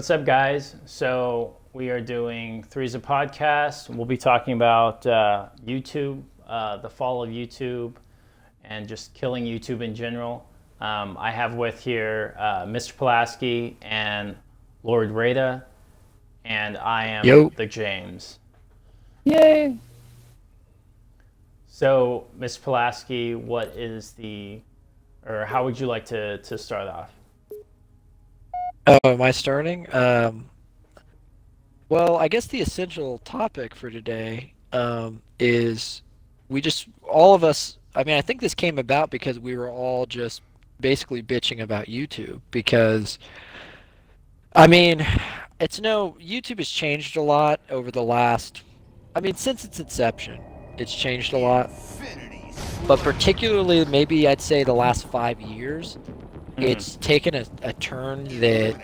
What's up, guys? So we are doing Three's a podcast. We'll be talking about uh, YouTube, uh, the fall of YouTube, and just killing YouTube in general. Um, I have with here uh, Mr. Pulaski and Lord Rada, and I am Yo. the James. Yay! So, Mr. Pulaski, what is the, or how would you like to, to start off? Oh, am I starting? Um, well, I guess the essential topic for today um, is we just, all of us, I mean, I think this came about because we were all just basically bitching about YouTube because, I mean, it's no, YouTube has changed a lot over the last, I mean, since its inception, it's changed a lot. But particularly, maybe I'd say the last five years, it's taken a, a turn that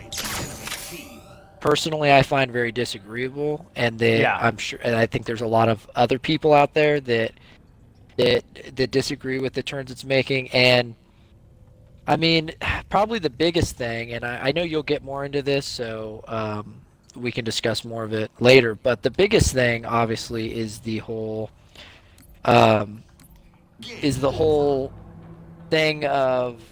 personally I find very disagreeable, and that Yeah. I'm sure, and I think there's a lot of other people out there that that that disagree with the turns it's making. And I mean, probably the biggest thing, and I, I know you'll get more into this, so um, we can discuss more of it later. But the biggest thing, obviously, is the whole um, is the whole thing of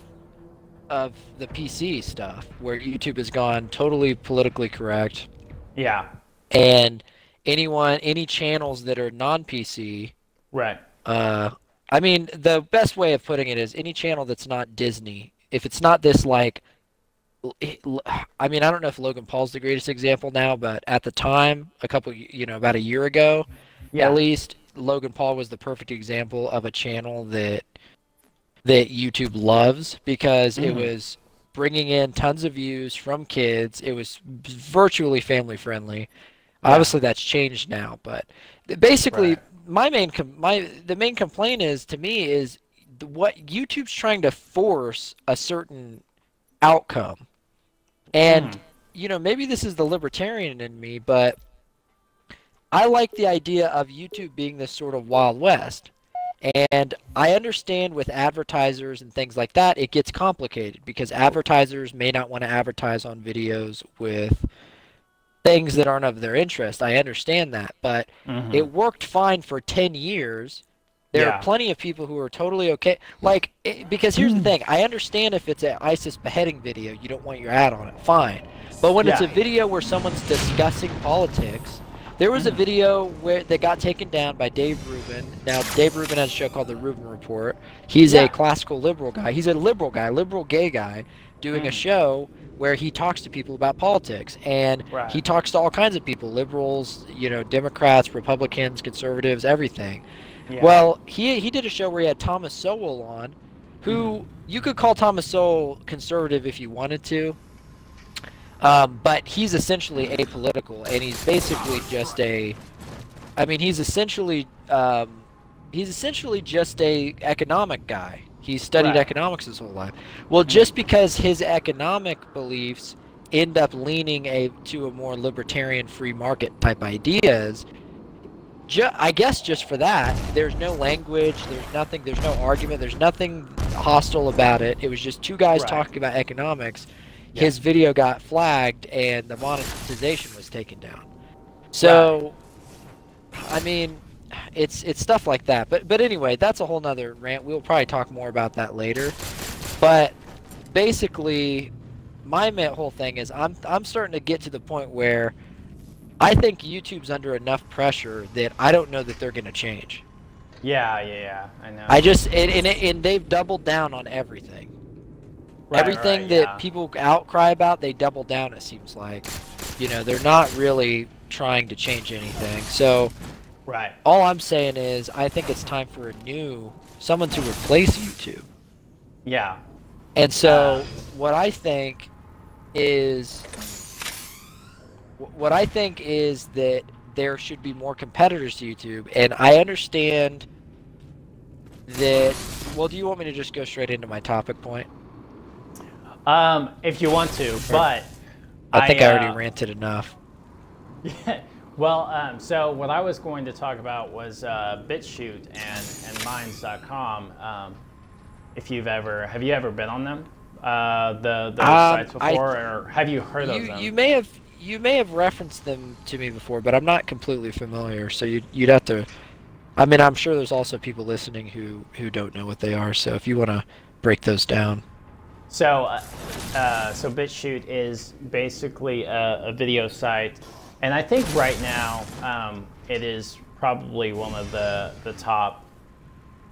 of the PC stuff, where YouTube has gone totally politically correct, Yeah, and anyone, any channels that are non-PC, right. uh, I mean, the best way of putting it is any channel that's not Disney. If it's not this like, I mean, I don't know if Logan Paul's the greatest example now, but at the time, a couple, you know, about a year ago, Yeah, at least Logan Paul was the perfect example of a channel that that YouTube loves because it Mhm. was bringing in tons of views from kids. It was virtually family friendly. Yeah. Obviously, that's changed now, but basically, Right. my main com- my the main complaint is to me is what YouTube's trying to force a certain outcome, and Hmm. you know maybe this is the libertarian in me, but I like the idea of YouTube being this sort of wild west. And I understand with advertisers and things like that, it gets complicated because advertisers may not want to advertise on videos with things that aren't of their interest. I understand that, but Mhm. it worked fine for 10 years. There Yeah. are plenty of people who are totally okay. Like, it, because here's the thing I understand if it's an ISIS beheading video, you don't want your ad on it, fine. But when it's a video where someone's discussing politics, there was a video where that got taken down by Dave Rubin. Now, Dave Rubin has a show called The Rubin Report. He's Yeah. a classical liberal guy. He's a liberal guy, liberal gay guy, doing a Mhm. show where he talks to people about politics. And Right. he talks to all kinds of people liberals, you know, Democrats, Republicans, conservatives, everything. Yeah. Well, he, he did a show where he had Thomas Sowell on, who Mm-hmm. you could call Thomas Sowell conservative if you wanted to. Um, but he's essentially apolitical, and he's basically just a. I mean, he's essentially um, he's essentially just a economic guy. He studied Right. Economics his whole life. Well, just because his economic beliefs end up leaning a to a more libertarian free market type ideas, ju- I guess just for that, there's no language, there's nothing, there's no argument, there's nothing hostile about it. It was just two guys Right. talking about economics. Yeah. His video got flagged and the monetization was taken down. So, I mean, it's it's stuff like that. But but anyway, that's a whole nother rant. We'll probably talk more about that later. But basically, my whole thing is I'm I'm starting to get to the point where I think YouTube's under enough pressure that I don't know that they're going to change. yeah, yeah, yeah. I know. I just and, and and they've doubled down on everything. Right, everything right, that yeah. people outcry about, they double down. It seems like, you know, they're not really trying to change anything. So Right. all I'm saying is, I think it's time for a new someone to replace YouTube. Yeah. And so, Uh, what I think is, what I think is that there should be more competitors to YouTube, and I understand that. Well, do you want me to just go straight into my topic point? Um, if you want to, but I think I, already uh, ranted enough. Yeah. well, um, so what I was going to talk about was uh, BitChute and and Minds.com. Um, if you've ever have you ever been on them? uh, the those Um, sites I- before, or have you heard of You them? you may have you may have referenced them to me before, but I'm not completely familiar. So you'd you'd have to. I mean, I'm sure there's also people listening who who don't know what they are. So if you want to break those down. So, uh, uh, so BitChute is basically a, a video site, and I think right now um, it is probably one of the the top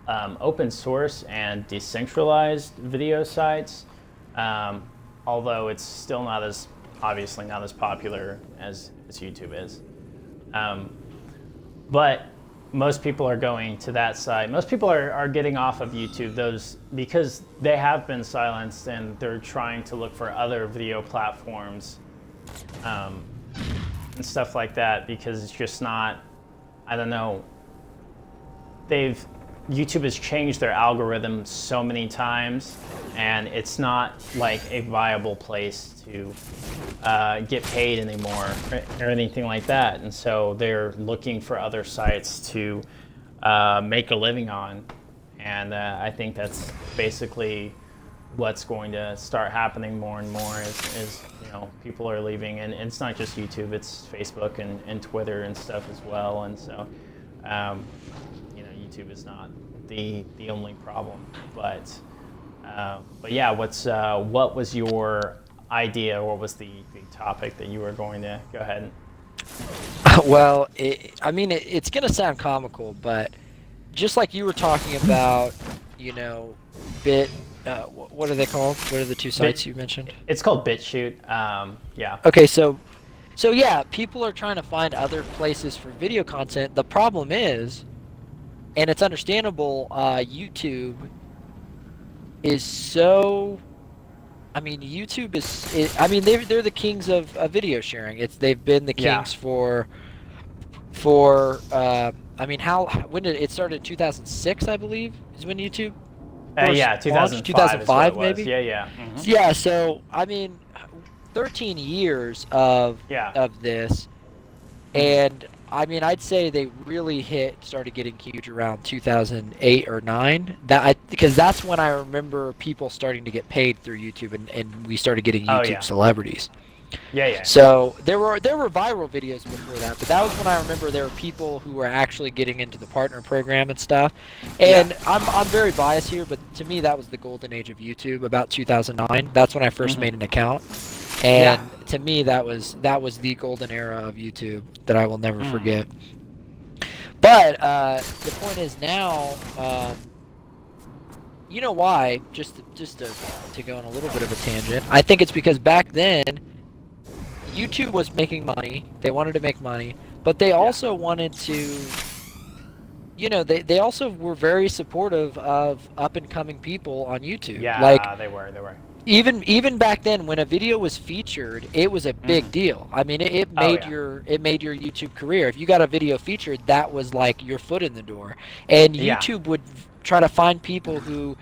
um, open source and decentralized video sites. Um, although it's still not as obviously not as popular as, as YouTube is. Um, but most people are going to that site. Most people are, are getting off of YouTube those because they have been silenced and they're trying to look for other video platforms um, and stuff like that because it's just not. I don't know. They've YouTube has changed their algorithm so many times, and it's not like a viable place to uh, get paid anymore or, anything like that. And so they're looking for other sites to uh, make a living on. And uh, I think that's basically what's going to start happening more and more is, is you know people are leaving and, and it's not just YouTube it's Facebook and, and Twitter and stuff as well and so um, you know YouTube is not the the only problem but uh, but yeah what's uh, what was your idea what was the, the topic that you were going to go ahead and well, it, I mean, it, it's gonna sound comical, but just like you were talking about, you know, bit. Uh, what are they called? What are the two sites you mentioned? it's called BitChute um, yeah Okay, so, so yeah, people are trying to find other places for video content. The problem is, and it's understandable, uh, YouTube is so. I mean, YouTube is. It, I mean, they're they're the kings of, of video sharing. It's they've been the Yeah. kings for. For uh, I mean, how when did it started? 2006, I believe, is when YouTube. uh, yeah 2005 2005 is what it was. maybe? yeah yeah mhm. Yeah, so I mean, 13 years of yeah of this, and I mean, I'd say they really hit started getting huge around 2008 or nine. That I, because that's when I remember people starting to get paid through YouTube, and, and we started getting Oh, YouTube yeah. celebrities. yeah yeah So there were there were viral videos before that, but that was when I remember there were people who were actually getting into the partner program and stuff. And I'm I'm very biased here, but to me that was the golden age of YouTube, about 2009. That's when I 1st Mhm. made an account, and to me that was that was the golden era of YouTube that I will never Mm. forget. But uh, the point is now. Um, you know why? Just to, just to, to go on a little bit of a tangent. I think it's because back then YouTube was making money. They wanted to make money, but they also wanted to you know, they, they also were very supportive of up and coming people on YouTube. yeah Like they were they were even even back then when a video was featured, it was a big deal. I mean, it, it Oh, made yeah. your it made your YouTube career. If you got a video featured, that was like your foot in the door. And Yeah. YouTube would try to find people who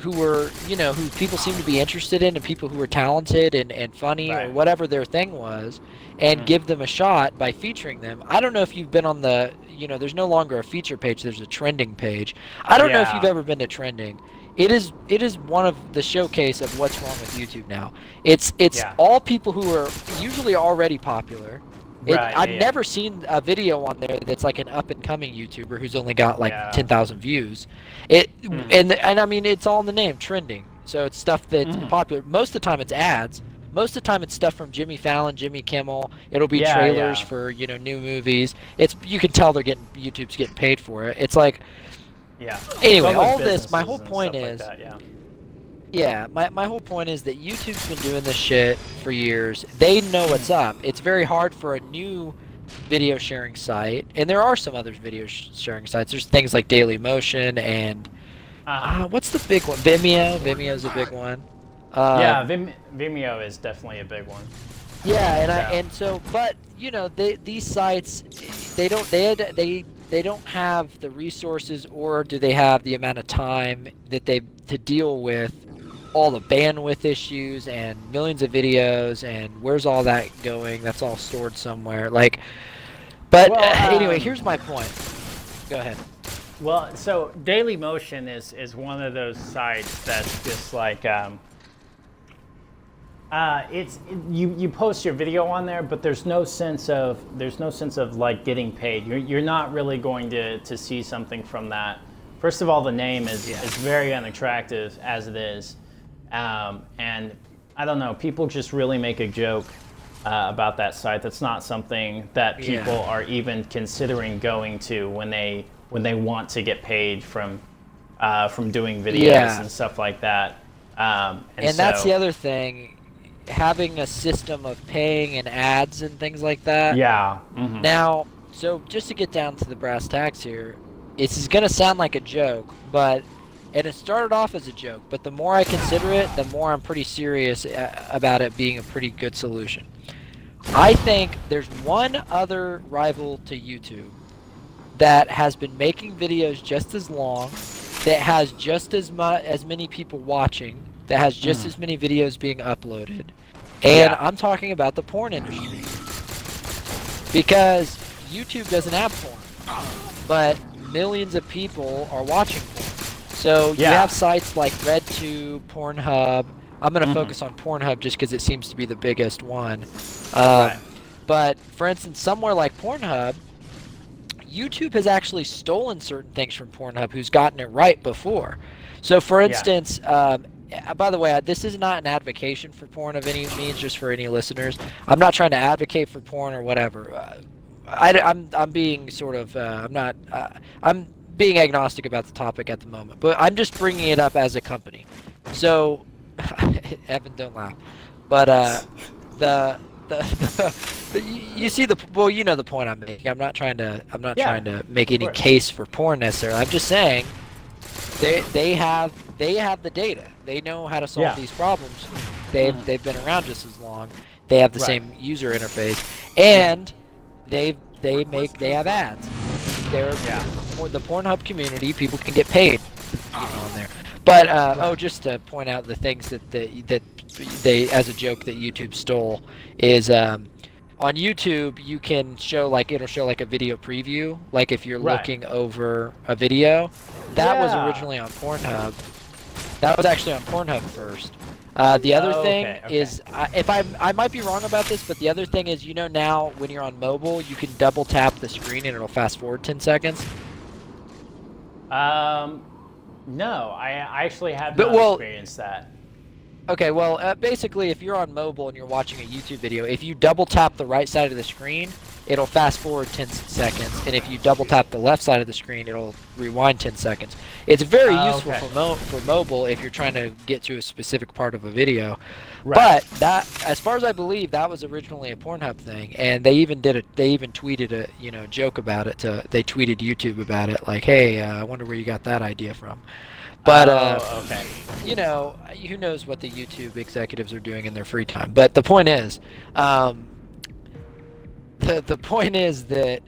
who were, you know, who people seemed to be interested in and people who were talented and, and funny or whatever their thing was and Mhm. give them a shot by featuring them. I don't know if you've been on the, you know, there's no longer a feature page, there's a trending page. I don't know if you've ever been to trending. It is it is one of the showcase of what's wrong with YouTube now. It's it's Yeah. all people who are usually already popular. It, Right, I've yeah, never seen a video on there that's like an up and coming YouTuber who's only got like Yeah. ten thousand views. It Mhm. and and I mean it's all in the name trending. So it's stuff that's Mhm. popular. Most of the time it's ads. Most of the time it's stuff from Jimmy Fallon, Jimmy Kimmel. It'll be trailers for you know new movies. It's you can tell they're getting YouTube's getting paid for it. It's like yeah Anyway, all this- my whole point stuff like is- that, yeah. Yeah, my, my whole point is that YouTube's been doing this shit for years. They know what's up. It's very hard for a new video sharing site, and there are some other video sh- sharing sites. There's things like Daily Motion and Uh-huh. uh, what's the big one? Vimeo. Vimeo's a big one. Uh, yeah, Vim- Vimeo is definitely a big one. Yeah, and I and so, but you know, they, these sites, they don't they had, they they don't have the resources, or do they have the amount of time that they to deal with all the bandwidth issues and millions of videos and where's all that going? That's all stored somewhere. Like, but Well, uh, anyway, um, here's my point. Go ahead. Well, so Daily Motion is is one of those sites that's just like um, Uh, it's you you post your video on there, but there's no sense of there's no sense of like getting paid. You're you're not really going to to see something from that. First of all, the name is Yeah. is very unattractive as it is, um, and I don't know. People just really make a joke uh, about that site. That's not something that Yeah. people are even considering going to when they when they want to get paid from uh, from doing videos Yeah. and stuff like that. Um, and and that's the other thing having a system of paying and ads and things like that Yeah. mhm. now so just to get down to the brass tacks here this is going to sound like a joke but and it started off as a joke but the more i consider it the more i'm pretty serious uh, about it being a pretty good solution i think there's one other rival to youtube that has been making videos just as long that has just as much as many people watching that has just Mhm. as many videos being uploaded and Yeah. i'm talking about the porn industry because youtube doesn't have porn but millions of people are watching porn so you Yeah. have sites like redtube pornhub i'm going to Mhm. focus on pornhub just because it seems to be the biggest one um, Right. but for instance somewhere like pornhub YouTube has actually stolen certain things from Pornhub, who's gotten it right before. So, for Yeah. instance, um, uh, by the way, uh, this is not an advocation for porn of any means, just for any listeners. I'm not trying to advocate for porn or whatever. Uh, I, am I'm being sort of uh, I'm not uh, I'm being agnostic about the topic at the moment, but I'm just bringing it up as a company. So, Evan, don't laugh. But uh, the the, the you, you see the well, you know the point I'm making. I'm not trying to I'm not Yeah, trying to make any case for porn necessarily. I'm just saying they they have they have the data. They know how to solve Yeah. these problems. They've Mhm. they've been around just as long. They have the Right. same user interface, and they they make they have ads. They're Yeah. for the Pornhub community. People can get paid you know, on there. But uh, oh, just to point out the things that the, that they, as a joke, that YouTube stole is um, on YouTube you can show like it'll show like a video preview, like if you're Right. looking over a video. That was originally on Pornhub. That was actually on Pornhub first. Uh, the other Oh, thing okay, okay. is, I, if I I might be wrong about this, but the other thing is, you know, now when you're on mobile, you can double tap the screen and it'll fast forward 10 seconds. Um, no, I, I actually have But, not well- experienced that. Okay, well, uh, basically, if you're on mobile and you're watching a YouTube video, if you double tap the right side of the screen, it'll fast forward 10 seconds, and if you double tap the left side of the screen, it'll rewind 10 seconds. It's very Oh, useful okay. for mo- for mobile if you're trying to get to a specific part of a video. Right. But that, as far as I believe, that was originally a Pornhub thing, and they even did it. They even tweeted a you know joke about it. To they tweeted YouTube about it, like, "Hey, uh, I wonder where you got that idea from." But uh, oh, okay. you know, who knows what the YouTube executives are doing in their free time. But the point is, um, the the point is that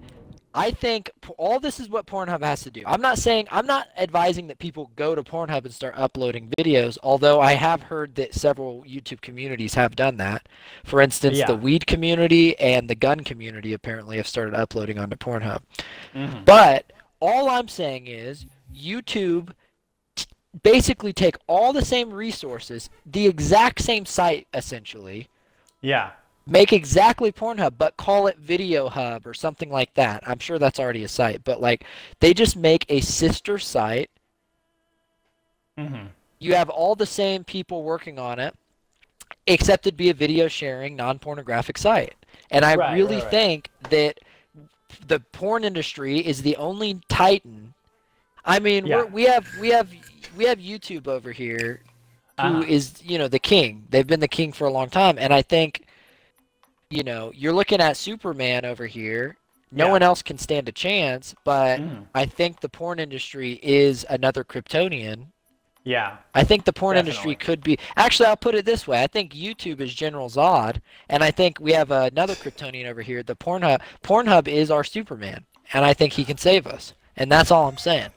I think all this is what Pornhub has to do. I'm not saying I'm not advising that people go to Pornhub and start uploading videos. Although I have heard that several YouTube communities have done that. For instance, Yeah. the weed community and the gun community apparently have started uploading onto Pornhub. Mhm. But all I'm saying is YouTube basically take all the same resources, the exact same site essentially, Yeah. make exactly Pornhub, but call it Video Hub or something like that. I'm sure that's already a site, but like they just make a sister site. Mm-hmm. You have all the same people working on it, except it'd be a video sharing, non pornographic site. And I Right, really right, right. think that the porn industry is the only titan. I mean, Yeah. we're, we have we have we have YouTube over here, who is Uh-huh. you know the king. They've been the king for a long time, and I think, you know, you're looking at Superman over here. No Yeah. one else can stand a chance, but Mhm. I think the porn industry is another Kryptonian Yeah. I think the porn industry could be. Actually, I'll put it this way: I think YouTube is General Zod, and I think we have another Kryptonian over here. The Pornhub. Pornhub is our Superman, and I think he can save us. And that's all I'm saying.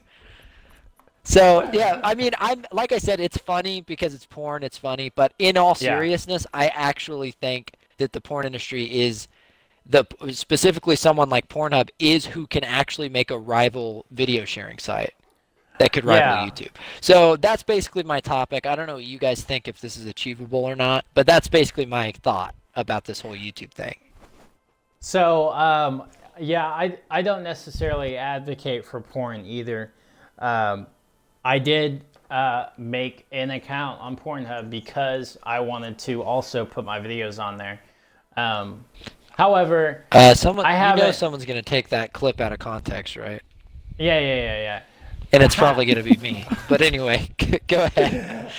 So yeah, I mean, I'm like I said, it's funny because it's porn. It's funny, but in all Yeah. seriousness, I actually think that the porn industry is the specifically someone like Pornhub is who can actually make a rival video sharing site. that could rival Yeah. YouTube. So that's basically my topic. I don't know what you guys think if this is achievable or not, but that's basically my thought about this whole YouTube thing. So, um, yeah, I, I don't necessarily advocate for porn either. Um, I did uh, make an account on Pornhub because I wanted to also put my videos on there. Um, however, Uh, someone, I you know, someone's gonna take that clip out of context, right? yeah, yeah, yeah, yeah. And it's probably gonna be me. But anyway, go ahead.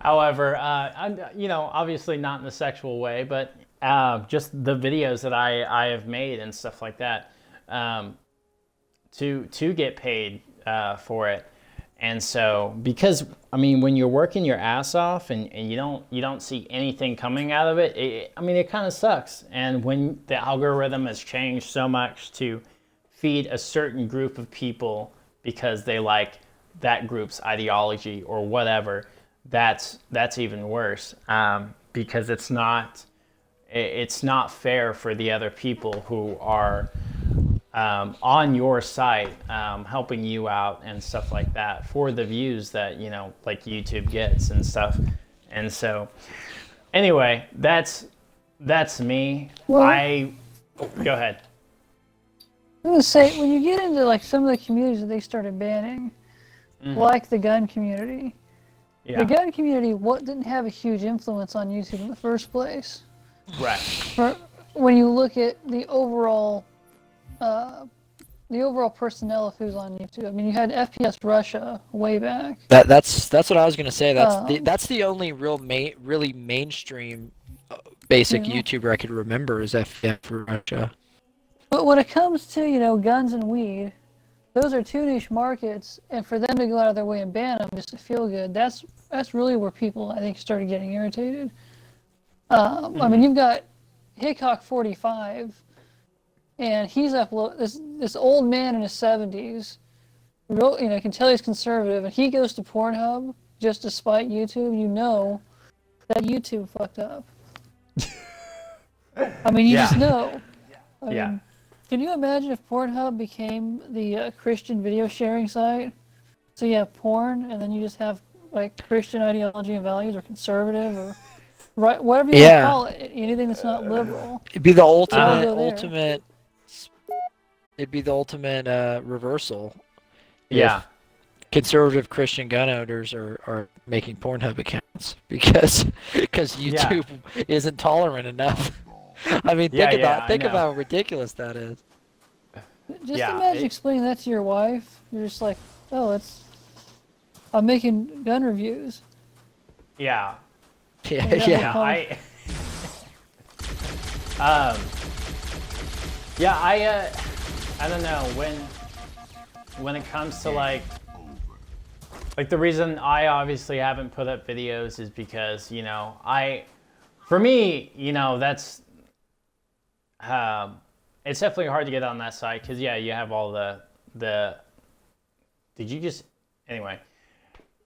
However, uh, I'm, you know, obviously not in a sexual way, but uh, just the videos that I, I have made and stuff like that, um, to to get paid uh, for it. And so, because I mean, when you're working your ass off and, and you don't you don't see anything coming out of it, it I mean, it kind of sucks. And when the algorithm has changed so much to feed a certain group of people because they like that group's ideology or whatever, that's that's even worse um, because it's not it's not fair for the other people who are um, on your site um, helping you out and stuff like that for the views that you know like YouTube gets and stuff. And so anyway, that's that's me. Well- I oh, go ahead. I was gonna say when you get into like some of the communities that they started banning, like the gun community, Yeah. the gun community what didn't have a huge influence on YouTube in the first place. right. For when you look at the overall, uh, the overall personnel of who's on YouTube. I mean, you had FPS Russia way back. That that's that's what I was gonna say. That's the, Um, that's the only real ma- really mainstream uh, basic Yeah. YouTuber I could remember is FPS Russia. But when it comes to you know guns and weed, those are two niche markets, and for them to go out of their way and ban them just to feel good, that's that's really where people I think started getting irritated. Um, I mean, you've got Hickok forty five, and he's upload this this old man in his seventies. Real, you know, you can tell he's conservative, and he goes to Pornhub just to spite YouTube. You know that YouTube fucked up. I mean, you Yeah. just know. I Yeah. mean, can you imagine if Pornhub became the uh, Christian video sharing site? So you have porn, and then you just have like Christian ideology and values, or conservative, or right, whatever you Yeah. want to call it. Anything that's not liberal. It'd be the ultimate Uh, there. ultimate. It'd be the ultimate uh, reversal. Yeah. Conservative Christian gun owners are, are making Pornhub accounts because because Yeah. YouTube isn't tolerant enough. I mean, think Yeah, yeah, about I think know. about how ridiculous that is. Just Yeah, imagine it- explaining that to your wife. You're just like, oh, it's. I'm making gun reviews. Yeah. Yeah, Yeah. yeah. Yeah, I. um. Yeah, I. Uh, I don't know when. When it comes to like. Like the reason I obviously haven't put up videos is because you know I, for me, you know that's. Um, it's definitely hard to get on that side because yeah, you have all the the. Did you just anyway?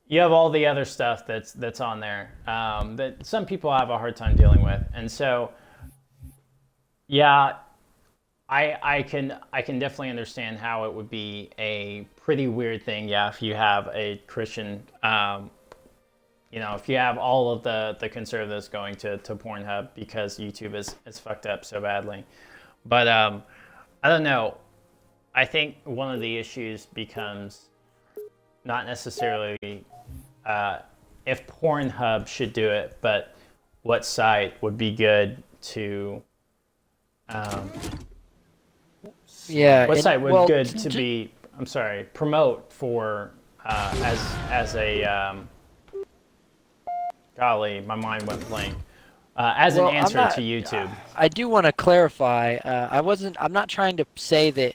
you have all the other stuff that's that's on there um, that some people have a hard time dealing with, and so yeah, I I can I can definitely understand how it would be a pretty weird thing, yeah, if you have a Christian, um, you know, if you have all of the the conservatives going to to Pornhub because YouTube is is fucked up so badly, but um, I don't know. I think one of the issues becomes not necessarily uh, if Pornhub should do it, but what site would be good to um, Yeah, what and- site would well, good to be I'm sorry promote for uh, as as a um, golly my mind went blank uh, as Well, an answer not- to YouTube. I do want to clarify. Uh, I wasn't. I'm not trying to say that.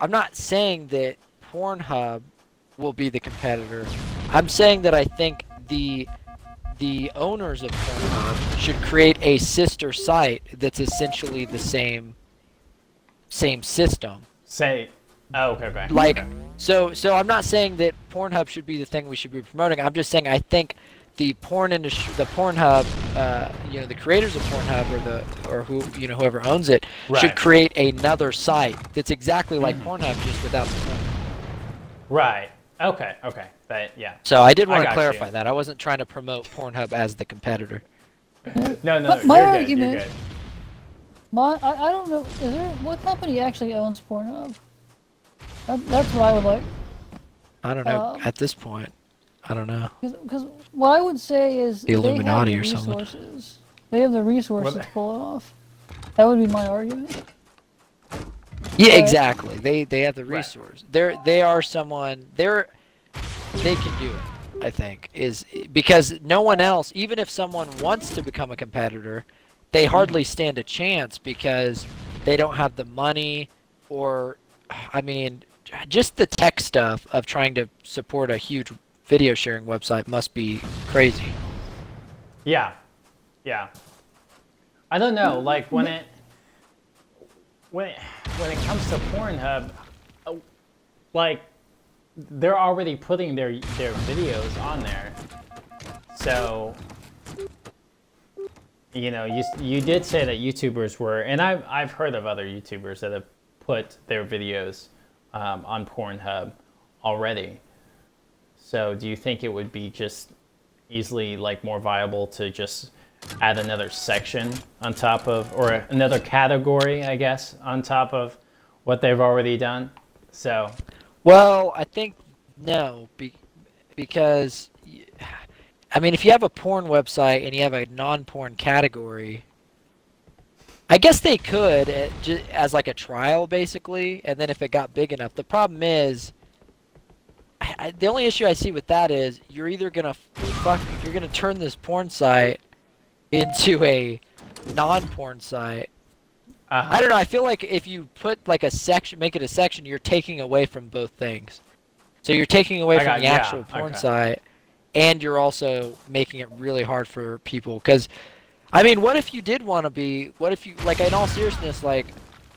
I'm not saying that Pornhub will be the competitor. I'm saying that I think the the owners of Pornhub should create a sister site that's essentially the same same system. Say oh okay okay Like okay. so so I'm not saying that Pornhub should be the thing we should be promoting. I'm just saying I think the porn industry, the Pornhub, uh, you know, the creators of Pornhub or the or who you know whoever owns it Right. should create another site that's exactly like Pornhub just without the porn. right Okay, okay, that yeah. So I did I want to clarify you. that. I wasn't trying to promote Pornhub as the competitor. No, no, But my you're good, argument- you're good. My, I, I don't know. Is there what company actually owns Pornhub? That, that's what I would like. I don't know. Um, At this point, I don't know. Because what I would say is The Illuminati they or have the something. resources. They have the resources Well, to pull it off. That would be my argument. Yeah, Right. exactly. They they have the Right. resource. They're they are someone. They're they can do it. I think is because no one else. Even if someone wants to become a competitor, they hardly stand a chance because they don't have the money or, I mean, just the tech stuff of trying to support a huge video sharing website must be crazy. Yeah, yeah. I don't know. Like when it when it when it comes to Pornhub, uh, like they're already putting their their videos on there. So you know, you you did say that YouTubers were, and I've I've heard of other YouTubers that have put their videos um, on Pornhub already. So do you think it would be just easily like more viable to just add another section on top of or another category i guess on top of what they've already done so Well, I think no, be, because I mean, if you have a porn website and you have a non-porn category, I guess they could uh, as like a trial, basically, and then if it got big enough. The problem is, I, the only issue I see with that is you're either gonna fuck, you're gonna turn this porn site into a non-porn site, Uh -huh. I don't know. I feel like if you put like a section, make it a section, you're taking away from both things. So you're taking away I from got- the yeah, actual porn okay. site, and you're also making it really hard for people. Because, I mean, what if you did want to be? What if you like? In all seriousness, like,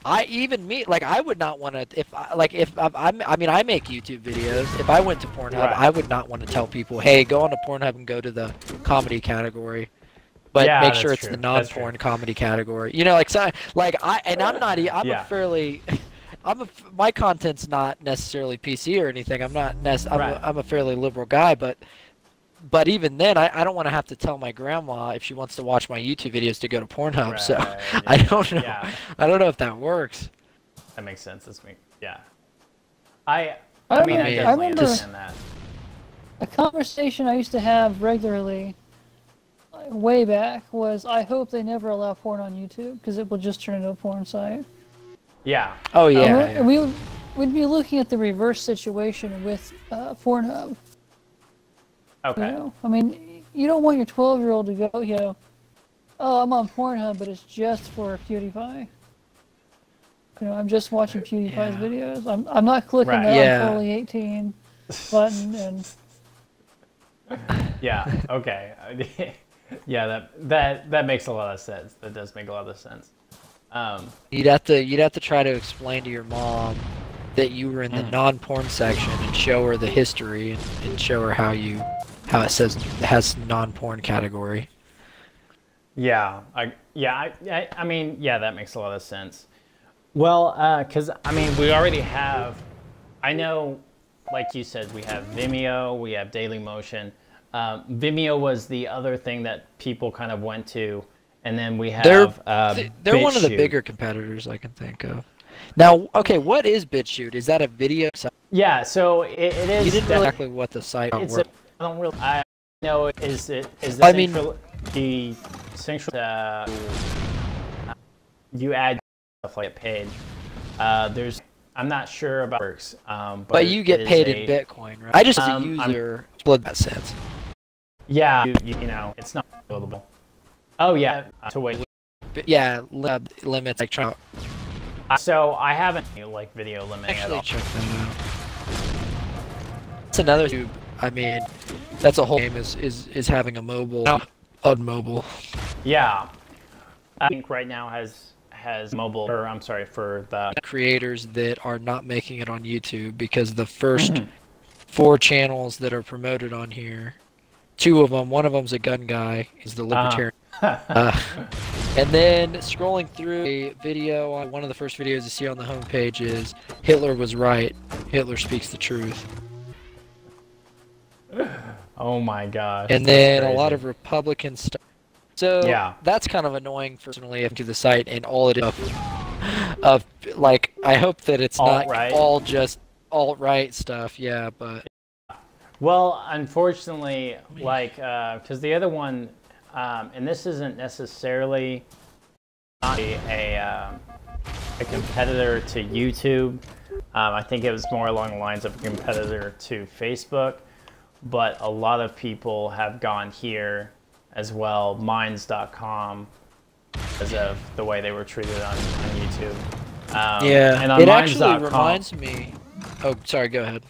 I even me, like, I would not want to. If I, like, if I'm, I'm, I mean, I make YouTube videos. If I went to Pornhub, Right. I would not want to tell people, hey, go on to Pornhub and go to the comedy category. But Yeah, make sure it's the true. True. non-porn comedy category. You know, like so, like I and I'm not. i'm Yeah. a fairly. I'm a. My content's not necessarily PC or anything. I'm not. Nec- I'm, Right. a, I'm a fairly liberal guy, but. But even then, I, I don't want to have to tell my grandma if she wants to watch my YouTube videos to go to Pornhub. so Right, I don't know. yeah. I don't know if that works. that makes sense that's me yeah i I i mean i remember- I definitely remember- understand that A conversation I used to have regularly, like, way back, was I hope they never allow porn on YouTube because it will just turn into a porn site. yeah Oh yeah. we- yeah. We would we'd be looking at the reverse situation with uh, Pornhub. You okay know, I mean, you don't want your 12 year old to go, you know, oh, I'm on Pornhub, but it's just for PewDiePie. You know, I'm just watching PewDiePie's Yeah. videos. I'm, I'm not clicking Right. the Yeah. I'm fully 18 button, and yeah okay yeah that that that makes a lot of sense that does make a lot of sense um You'd have to you'd have to try to explain to your mom that you were in the Mm. non-porn section and show her the history and, and show her how you how it says it has non-porn category. Yeah, I yeah, I, I, mean, yeah, that makes a lot of sense. Well, because I mean, we already have. I know, like you said, we have Vimeo, we have Dailymotion. Um, Vimeo was the other thing that people kind of went to, and then we have. They're uh, they're one of the bigger competitors I can think of. Now, okay, what is BitChute? Is that a video site? Yeah, so it, it is. You didn't exactly what the site It's a. I don't really. I know is it is the I mean- central, the central. Uh, you add stuff like a page. Uh, there's. I'm not sure about it works. Um, but, But you get paid a- in Bitcoin, right? I just as a Um, I'm- user split that sense. Yeah, you, you know, it's not buildable. Oh yeah, uh, to wait. Yeah, li- limits like trying to So I haven't you know, like video limiting at actually all. check that out. That's another. I mean, that's a whole game is is is having a mobile on mobile. Yeah, I think right now has has mobile. Or I'm sorry for the. creators that are not making it on YouTube because the 1st Mhm. four channels that are promoted on here, two of them, one of them's a gun guy, is the Uh-huh. libertarian. Uh, and then scrolling through a video on one of the first videos you see on the homepage is Hitler was right. Hitler speaks the truth. Oh my gosh. and that's then a lot of Republican stuff. So Yeah. that's kind of annoying personally to the site and all it is of, of like I hope that it's not Alt-right. all just alt right stuff. Yeah, but Well, unfortunately, like, because the other one, um, and this isn't necessarily not a a, um, a competitor to YouTube. Um, I think it was more along the lines of a competitor to Facebook, but a lot of people have gone here as well, Minds.com, because of the way they were treated on, on YouTube. Um, yeah, and on it actually Minds.com reminds me. Oh, sorry. Go ahead.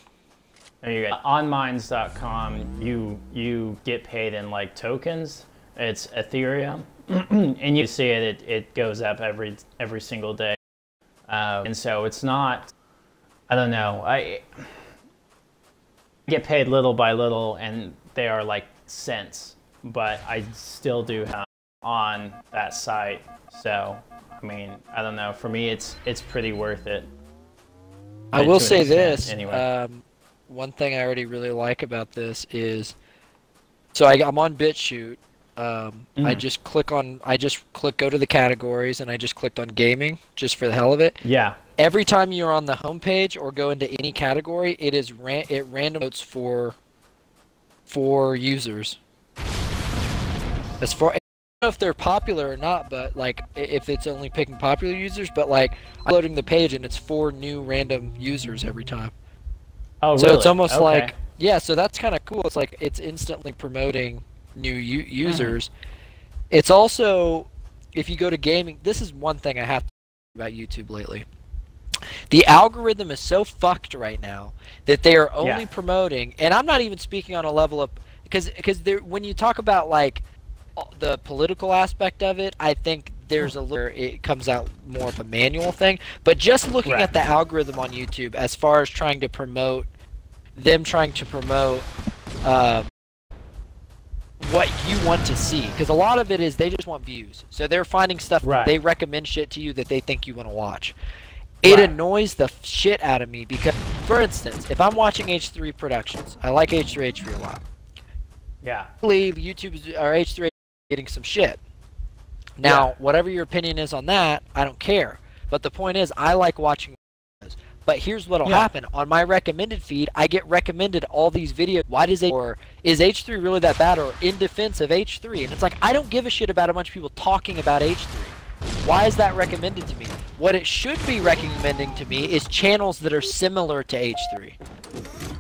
There you go. On Minds.com, you you get paid in like tokens. It's Ethereum, and you see it, it. It goes up every every single day, uh, and so it's not. I don't know. I get paid little by little, and they are like cents, but I still do have on that site. So I mean, I don't know. For me, it's it's pretty worth it. I will say extent, this. anyway. Um, one thing I already really like about this is, so I, I'm on BitChute. Um, I Mm. just click on, I just click go to the categories, and I just clicked on gaming just for the hell of it. Yeah. Every time you're on the homepage or go into any category, it is ran, it random votes for, for users. As far, I don't know if they're popular or not, but like if it's only picking popular users, but like I'm loading the page and it's four new random users every time. Oh, So really? it's almost Okay. like yeah, so that's kind of cool. It's like it's instantly promoting new u- Mm-hmm. users. It's also if you go to gaming, this is one thing I have to about YouTube lately. The algorithm is so fucked right now that they are only Yeah. promoting, and I'm not even speaking on a level of because because when you talk about like the political aspect of it, I think there's a little it comes out more of a manual thing. But just looking Right. at the algorithm on YouTube, as far as trying to promote them trying to promote um, what you want to see, because a lot of it is they just want views, so they're finding stuff Right. they recommend shit to you that they think you want to watch. It Right. annoys the shit out of me because, for instance, if I'm watching H3 Productions, I like H3H3 a lot Yeah. believe YouTube is- or H3 getting some shit. Now, Yeah. whatever your opinion is on that, I don't care. But the point is, I like watching videos. But here's what'll Yeah. happen on my recommended feed. I get recommended all these videos. Why does H or is H3 really that bad? Or in defense of H3, and it's like I don't give a shit about a bunch of people talking about H3. Why is that recommended to me? What it should be recommending to me is channels that are similar to H3.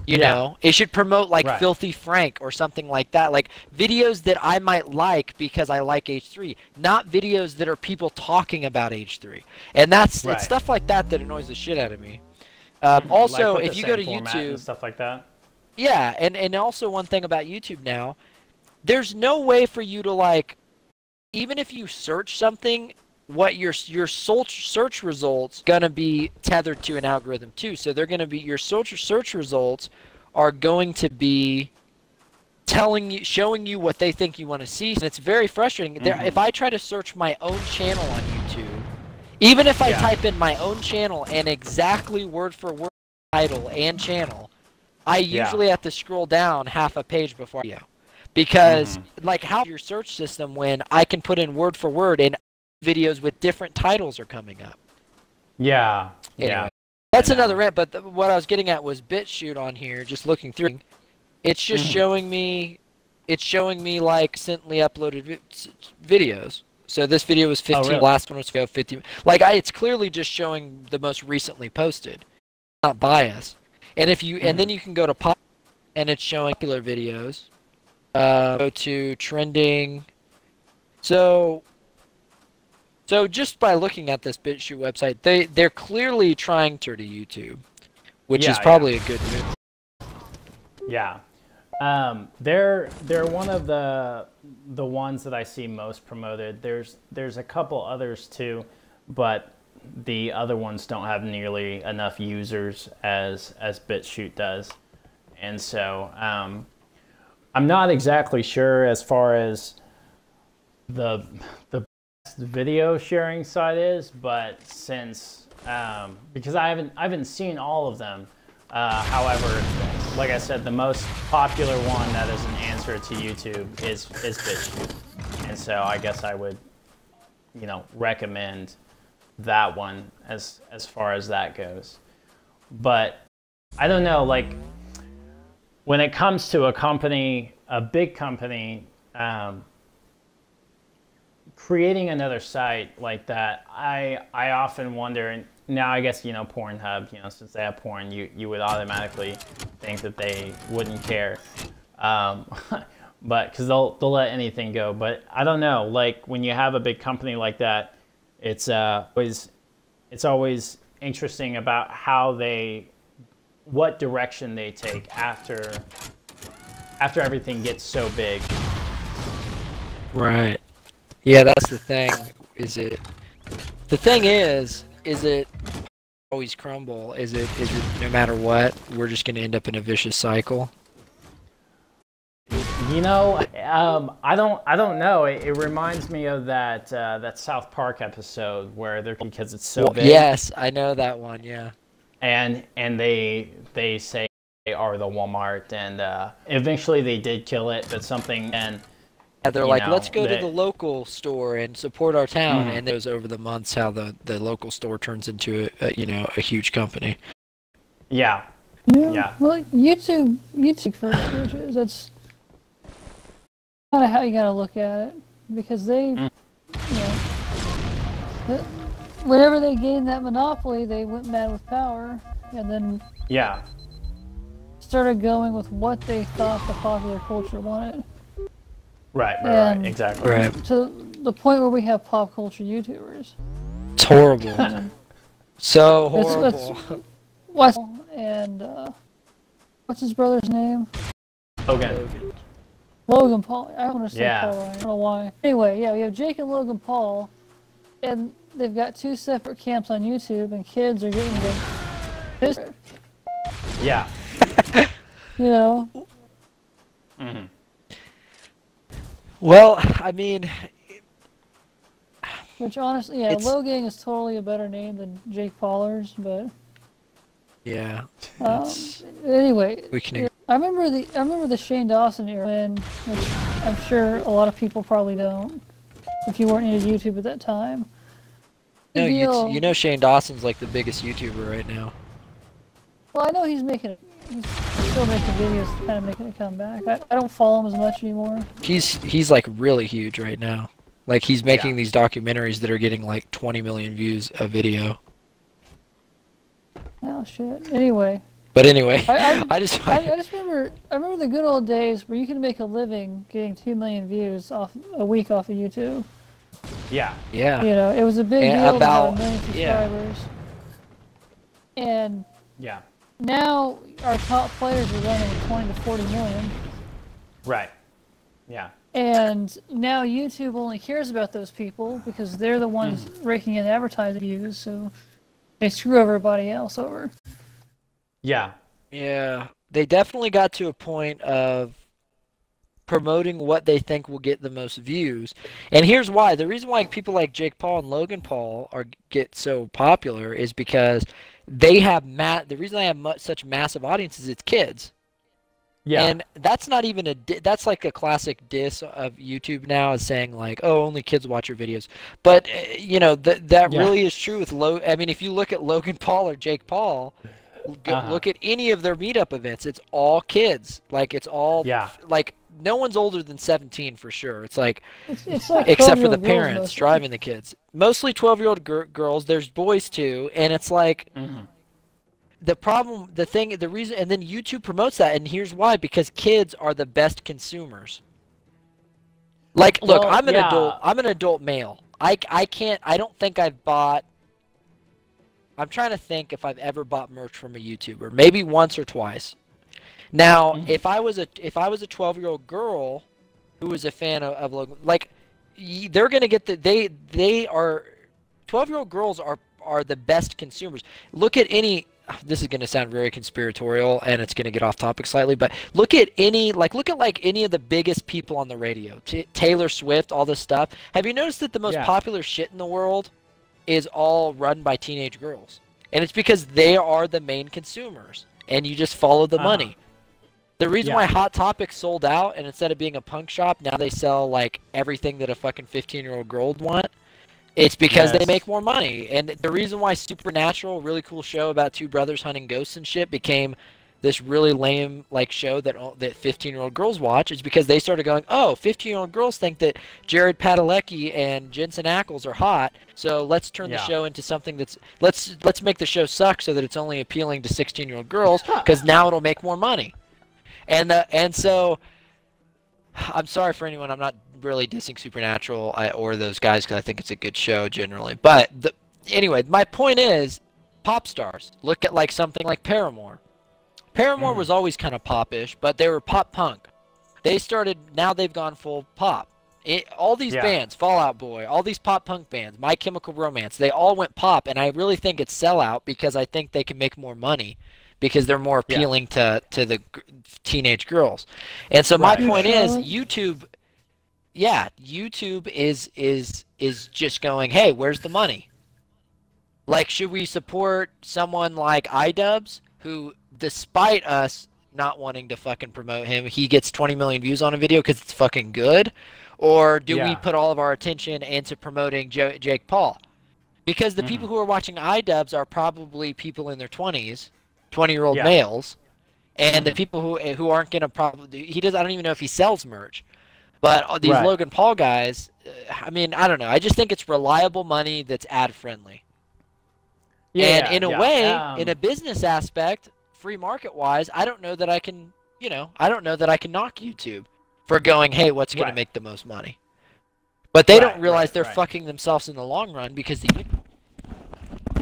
You Yeah. know, it should promote like Right. Filthy Frank or something like that, like videos that I might like because I like H3, not videos that are people talking about H3. And that's Right. it's stuff like that that annoys the shit out of me. Um, also, Like if you go to same format and YouTube, stuff like that. yeah, and and also one thing about YouTube now, there's no way for you to like, even if you search something, what your your search search results gonna be tethered to an algorithm too. So they're gonna be your search search results are going to be telling you showing you what they think you want to see and it's very frustrating there Mhm. if i try to search my own channel on youtube even if i Yeah. type in my own channel and exactly word for word title and channel i Yeah. usually have to scroll down half a page before you because Mm-hmm. like how your search system when i can put in word for word and videos with different titles are coming up Yeah. Anyway, Yeah. that's another rant. But th- what I was getting at was BitChute on here. Just looking through, it's just Mhm. showing me, it's showing me like recently uploaded vi- videos. So this video was 15. Oh, really? Last one was go 50. Like I, it's clearly just showing the most recently posted, not bias. And if you, Mm-hmm. and then you can go to pop, and it's showing popular videos. Uh, go to trending. So so just by looking at this BitChute website, they they're clearly trying to to YouTube, which Yeah, is yeah. probably a good move. Yeah. Um, they're they're one of the the ones that I see most promoted. There's there's a couple others too, but the other ones don't have nearly enough users as as BitChute does, and so um, I'm not exactly sure as far as the the video sharing site is, but since um, because I haven't I haven't seen all of them, Uh, however, like I said, the most popular one that is an answer to YouTube is is BitChute, and so I guess I would, you know, recommend that one as as far as that goes. But I don't know, like when it comes to a company, a big company, um, creating another site like that, I I often wonder. And now I guess you know Pornhub, you know, since they have porn, you you would automatically think that they wouldn't care. Um, but because they'll they'll let anything go. But I don't know. Like when you have a big company like that, it's uh, always it's always interesting about how they what direction they take after after everything gets so big. Right. Yeah, that's the thing. Is it? The thing is, is it always crumble? Is it? Is it no matter what, we're just going to end up in a vicious cycle? You know, um, I don't, I don't know. It, it reminds me of that uh, that South Park episode where they're because it's so Well, big. yes, I know that one. Yeah. and and they they say they are the Walmart, and uh, eventually they did kill it, but something and Yeah, they're like, know, let's go to the local store and support our town. Mhm. And it goes over the months how the, the local store turns into a, a you know a huge company. yeah, Yeah. Yeah. Well, YouTube, YouTube first searches. That's kind of how you gotta look at it because they, Mm. you know, whenever they gained that monopoly, they went mad with power, and then yeah, started going with what they thought the popular culture wanted. Right, right, right, exactly. Right. To the point where we have pop culture YouTubers. It's horrible. so horrible. it's- West and uh, what's his brother's name? Logan. Logan Paul. I want to say Yeah. Paul. Ryan. I don't know why. Anyway, yeah, we have Jake and Logan Paul, and they've got two separate camps on YouTube, and kids are getting the pissed. Yeah. You know, hmm well, I mean, which honestly, yeah, It's- Logang is totally a better name than Jake Paulers, but yeah, um, anyway, we can. I remember the I remember the Shane Dawson era, when, which I'm sure a lot of people probably don't, if you weren't into YouTube at that time. No, you, you know Shane Dawson's like the biggest YouTuber right now. Well, I know he's making it. He's still making videos, kind of making a comeback. I, I don't follow him as much anymore. He's he's like really huge right now. Like he's making Yeah. these documentaries that are getting like 20 million views a video. Oh shit. Anyway, But anyway, I- I- I just I, I just remember I remember the good old days where you could make a living getting two million views off a week off of YouTube. Yeah. yeah. You know, it was a big And deal to have about- a million yeah. subscribers. And Yeah. Now our top players are running 20 to 40 million. Right. Yeah. And now YouTube only cares about those people because they're the ones Hmm. raking in advertising views, so they screw everybody else over. Yeah. Yeah, they definitely got to a point of promoting what they think will get the most views. And here's why. The reason why people like Jake Paul and Logan Paul are get so popular is because they have ma- the reason they have mu- such massive audiences it's kids. Yeah. And that's not even a di- that's like a classic diss of YouTube now is saying like, "Oh, only kids watch your videos." But uh, you know, that that Yeah. really is true with Lo I mean, if you look at Logan Paul or Jake Paul, Uh-huh. look at any of their meetup events, it's all kids. Like it's all Yeah. like no one's older than 17 for sure. It's like It's, it's like except for the parents mostly. driving the kids. Mostly 12-year-old gir- girls, there's boys too, and it's like Mhm. the problem the thing the reason and then youtube promotes that and here's why because kids are the best consumers like look Well, i'm an yeah. adult i'm an adult male i i can't i don't think i've bought i'm trying to think if i've ever bought merch from a youtuber maybe once or twice now Mhm. if i was a if i was a 12 year old girl who was a fan of, of Logan, like they're gonna get the they they are 12 year old girls are are the best consumers look at any this is going to sound very conspiratorial and it's going to get off topic slightly but look at any like look at like any of the biggest people on the radio T- taylor swift all this stuff have you noticed that the most Yeah. popular shit in the world is all run by teenage girls and it's because they are the main consumers and you just follow the Uh-huh. money. The reason Yeah. why Hot Topic sold out and instead of being a punk shop, now they sell like everything that a fucking 15 year old girl would want. It's because they make more money. And the reason why Supernatural, a really cool show about two brothers hunting ghosts and shit, became this really lame like show that that 15 year old girls watch is because they started going, oh, 15 year old girls think that Jared Padalecki and Jensen Ackles are hot, so let's turn the show into something that's let's let's make the show suck so that it's only appealing to 16 year old girls because now it'll make more money. And uh, and so I'm sorry for anyone. I'm not really dissing Supernatural I, or those guys because I think it's a good show generally. But the, anyway, my point is, pop stars. Look at like something like Paramore. Paramore Mm. was always kind of popish, but they were pop punk. They started. Now they've gone full pop. It, all these Yeah. bands, Fall Out Boy, all these pop punk bands, My Chemical Romance, they all went pop, and I really think it's sellout because I think they can make more money because they're more Yeah. appealing to to the g- teenage girls. And so my point is, YouTube, yeah, YouTube is is is just going, hey, where's the money? Like, should we support someone like iDubbbz, who, despite us not wanting to fucking promote him, he gets 20 million views on a video because it's fucking good? Or do we put all of our attention into promoting jo- Jake Paul? Because the Mhm. people who are watching iDubbbz are probably people in their 20s, 20 year old Yeah. males, and the Mhm. people who who aren't gonna probably he does I don't even know if he sells merch, but these Right. Logan Paul guys, uh, I mean I don't know. I just think it's reliable money that's ad friendly. Yeah, and in a yeah. way, Um, in a business aspect, free market wise, I don't know that I can, you know, I don't know that I can knock YouTube for going, hey, what's going Right. to make the most money? But they Right, don't realize they're fucking themselves in the long run because the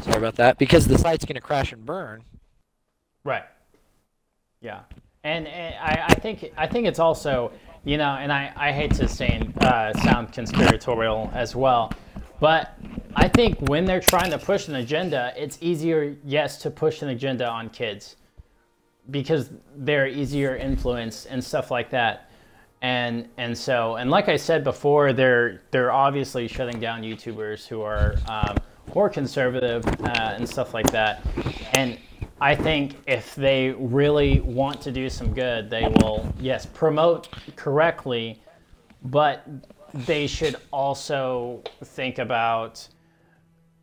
sorry about that because the site's going to crash and burn. Right. Yeah, and, and I, I think I think it's also you know, and I, I hate to say, uh, sound conspiratorial as well, but I think when they're trying to push an agenda, it's easier, yes, to push an agenda on kids because they're easier influence and stuff like that. And and so and like I said before, they're they're obviously shutting down YouTubers who are um, more conservative uh, and stuff like that. And I think if they really want to do some good, they will yes promote correctly, but they should also think about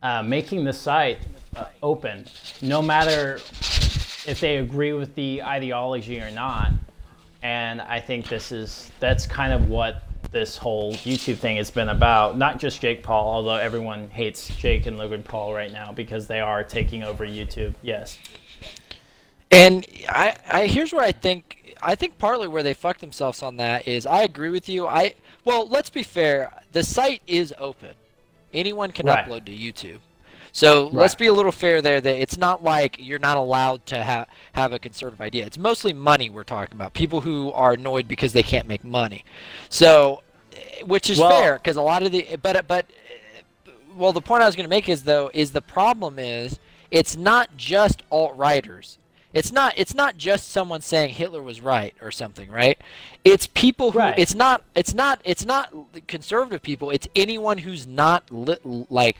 uh, making the site uh, open, no matter if they agree with the ideology or not. And I think this is that's kind of what this whole YouTube thing has been about. Not just Jake Paul, although everyone hates Jake and Logan Paul right now because they are taking over YouTube. Yes. And I, I here's where I think I think partly where they fucked themselves on that is I agree with you. I well, let's be fair. The site is open. Anyone can Right. upload to YouTube. So let's be a little fair there. That it's not like you're not allowed to have have a conservative idea. It's mostly money we're talking about. People who are annoyed because they can't make money. So, eh, which is Well- fair because a lot of the but but eh, well the point I was going to make is though is the problem is it's not just alt writers. It's not it's not just someone saying Hitler was right or something, right? It's people who Right. it's not it's not it's not conservative people. It's anyone who's not li- like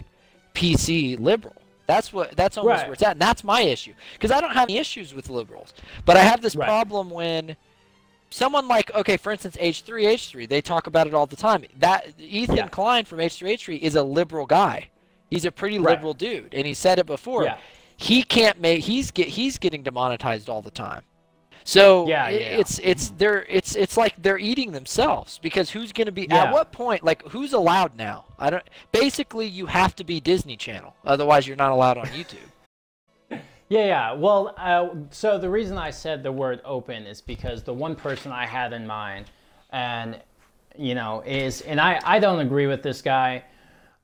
PC liberal. That's what that's almost Right. where it's at. And that's my issue because I don't have any issues with liberals, but I have this Right. problem when someone like okay, for instance, H3 H3, they talk about it all the time. That Ethan Yeah. Klein from H3 H3 is a liberal guy. He's a pretty Right. liberal dude, and he said it before. Yeah. He can't make he's get he's getting demonetized all the time. So Yeah, yeah. it's it's they're it's it's like they're eating themselves because who's going to be Yeah. at what point like who's allowed now? I don't basically you have to be Disney Channel otherwise you're not allowed on YouTube. Yeah, yeah. Well, uh, so the reason I said the word open is because the one person I had in mind, and you know, is and I I don't agree with this guy,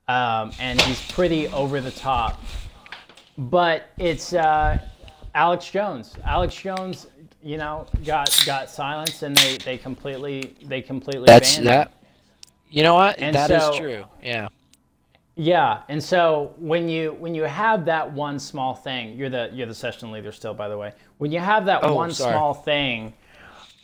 um, and he's pretty over the top, but it's uh, Alex Jones. Alex Jones, you know, got got silenced, and they they completely they completely That's banned him. that. You know what? And That is so- true. Yeah. Yeah, and so when you when you have that one small thing, you're the you're the session leader still, by the way. When you have that Oh, one sorry. small thing,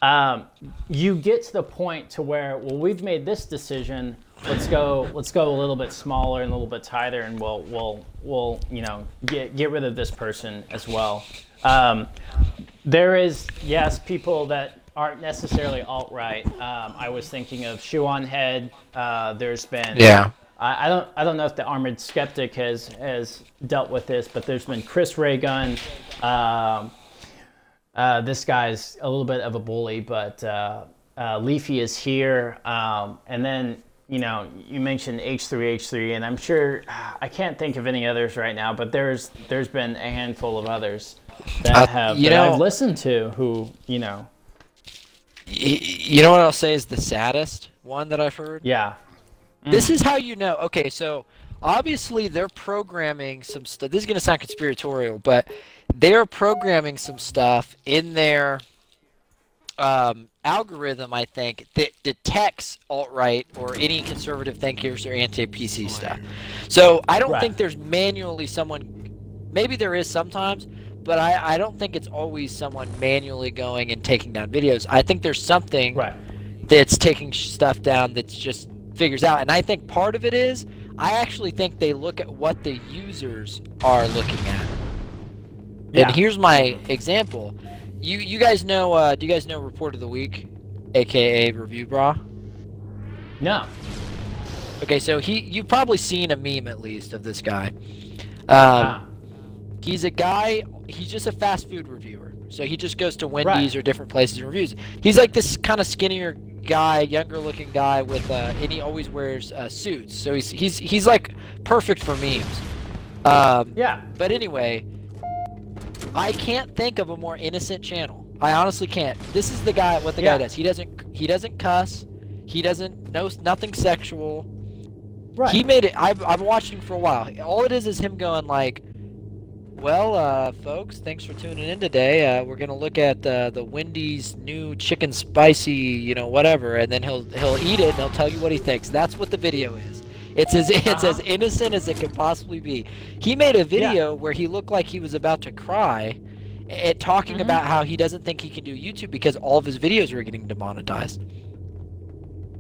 um, you get to the point to where well, we've made this decision. Let's go. Let's go a little bit smaller and a little bit tighter, and we'll we'll we'll you know get get rid of this person as well. Um, There is, yes, people that aren't necessarily alt right. Um, I was thinking of Shoe on Head. Uh, there's been Yeah. I, I don't I don't know if the Armored Skeptic has has dealt with this, but there's been Chris Ray Gun. Um, uh, this guy's a little bit of a bully, but uh, uh, LeafyIsHere, um, and then you know you mentioned H3H3, and I'm sure I can't think of any others right now, but there's there's been a handful of others that Uh, have you that know- I've listened to who you know You know what I'll say is the saddest one that I've heard? yeah This is how you know. Okay, so obviously they're programming some stuff. This is going to sound conspiratorial, but they're programming some stuff in their um, algorithm, I think, that detects alt right or any conservative thinkers or anti PC stuff. So I don't Right. think there's manually someone, maybe there is sometimes, but I, I don't think it's always someone manually going and taking down videos. I think there's something right. that's taking stuff down that's just figures out. And i think part of it is i actually think they look at what the users are looking at. Yeah. and here's my example. You you guys know uh do you guys know report of the week aka Reviewbrah? No. Okay so he you've probably seen a meme at least of this guy. Um Ah, he's a guy he's just a fast food reviewer. So he just goes to wendy's Right. or different places and reviews. He's like this kind of skinnier guy younger looking guy with uh and he always wears uh, suits. So he's he's he's like perfect for memes. Um yeah. but anyway i can't think of a more innocent channel. I honestly can't. This is the guy what the Yeah. guy does. He doesn't he doesn't cuss. He doesn't know nothing sexual. Right. He made it. I've I've watched him for a while. All it is is him going like, "Well, uh, folks, thanks for tuning in today. Uh, we're gonna look at uh, the Wendy's new chicken spicy, you know, whatever." And then he'll he'll eat it and he'll tell you what he thinks. That's what the video is. It's as it's Uh-huh. as innocent as it could possibly be. He made a video where he looked like he was about to cry, and talking Mhm. about how he doesn't think he can do YouTube because all of his videos are getting demonetized.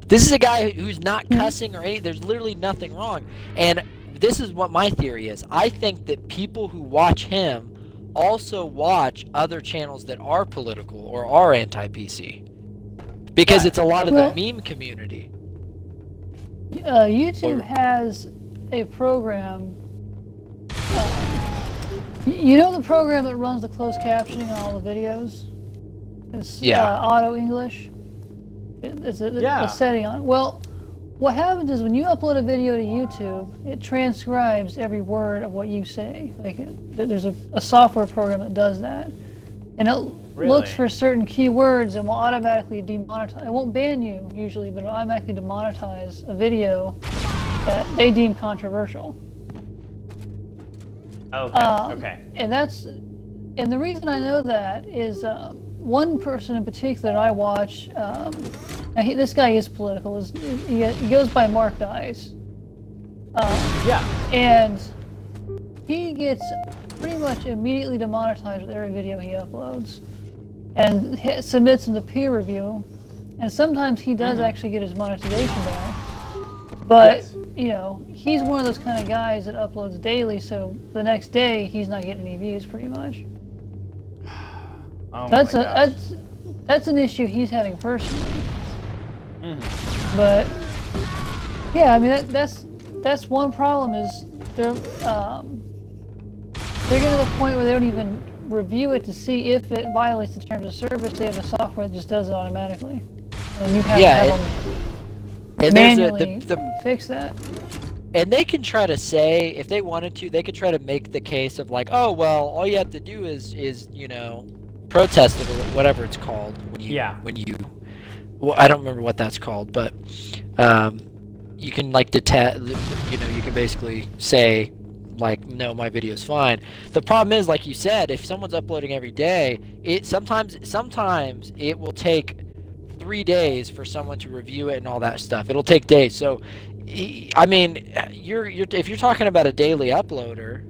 This is a guy who's not Mhm. cussing or any. There's literally nothing wrong. And this is what my theory is. I think that people who watch him also watch other channels that are political or are anti-PC. Because it's a lot of Well- the meme community. Uh, YouTube Or- has a program. Uh, you know the program that runs the closed captioning on all the videos? It's Yeah. uh, Auto English. It- It's a, Yeah. a setting on. it. Well, what happens is when you upload a video to YouTube, it transcribes every word of what you say. Like it, there's a, a software program that does that, and it Really? looks for certain keywords and will automatically demonetize. It won't ban you usually, but it'll automatically demonetize a video that they deem controversial. okay um, okay And that's, and the reason I know that is um, one person in particular that I watch. Um, now he, this guy is political. Is he, he goes by Mark Dice. Um, yeah and he gets pretty much immediately demonetized with every video he uploads and submits them to peer review and sometimes he does Mhm. actually get his monetization back but Yes. you know he's one of those kind of guys that uploads daily so the next day he's not getting any views pretty much oh that's my a gosh. that's that's an issue he's having personally Mhm. but yeah, I mean that, that's that's one problem is they're um, they're getting to the point where they don't even review it to see if it violates the terms of service. They have a software that just does it automatically, and you have Yeah, to it- have them And there's a, manually the, the fix that. and they can try to say if they wanted to, they could try to make the case of like, oh well, all you have to do is is you know protest or whatever it's called when you Yeah. when you well I don't remember what that's called, but um, you can like detect you know you can basically say like no my video's fine the problem is like you said if someone's uploading every day it sometimes sometimes it will take three days for someone to review it and all that stuff it'll take days so i mean you're you're if you're talking about a daily uploader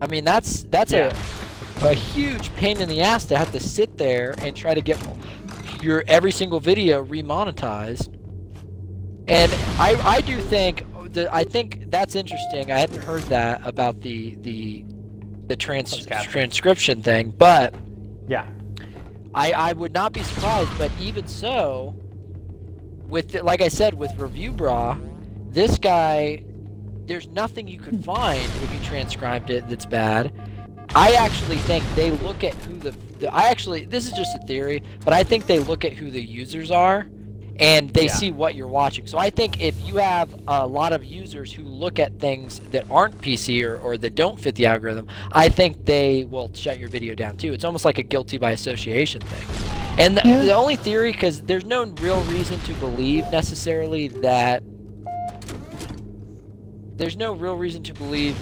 i mean that's that's Yeah. a a huge pain in the ass to have to sit there and try to get your every single video remonetized and I, I do think the, I think that's interesting. I hadn't heard that about the the the trans, transcription thing, but yeah I, I would not be surprised, but even so, with the, like I said, with Reviewbrah, this guy, there's nothing you could find if you transcribed it that's bad. I actually think they look at who the, the I actually this is just a theory, but I think they look at who the users are and they Yeah. see what you're watching. So I think if you have a lot of users who look at things that aren't PC or, or that don't fit the algorithm, I think they will shut your video down too. It's almost like a guilty by association thing. And the, Yeah. the only theory, because there's no real reason to believe necessarily that there's no real reason to believe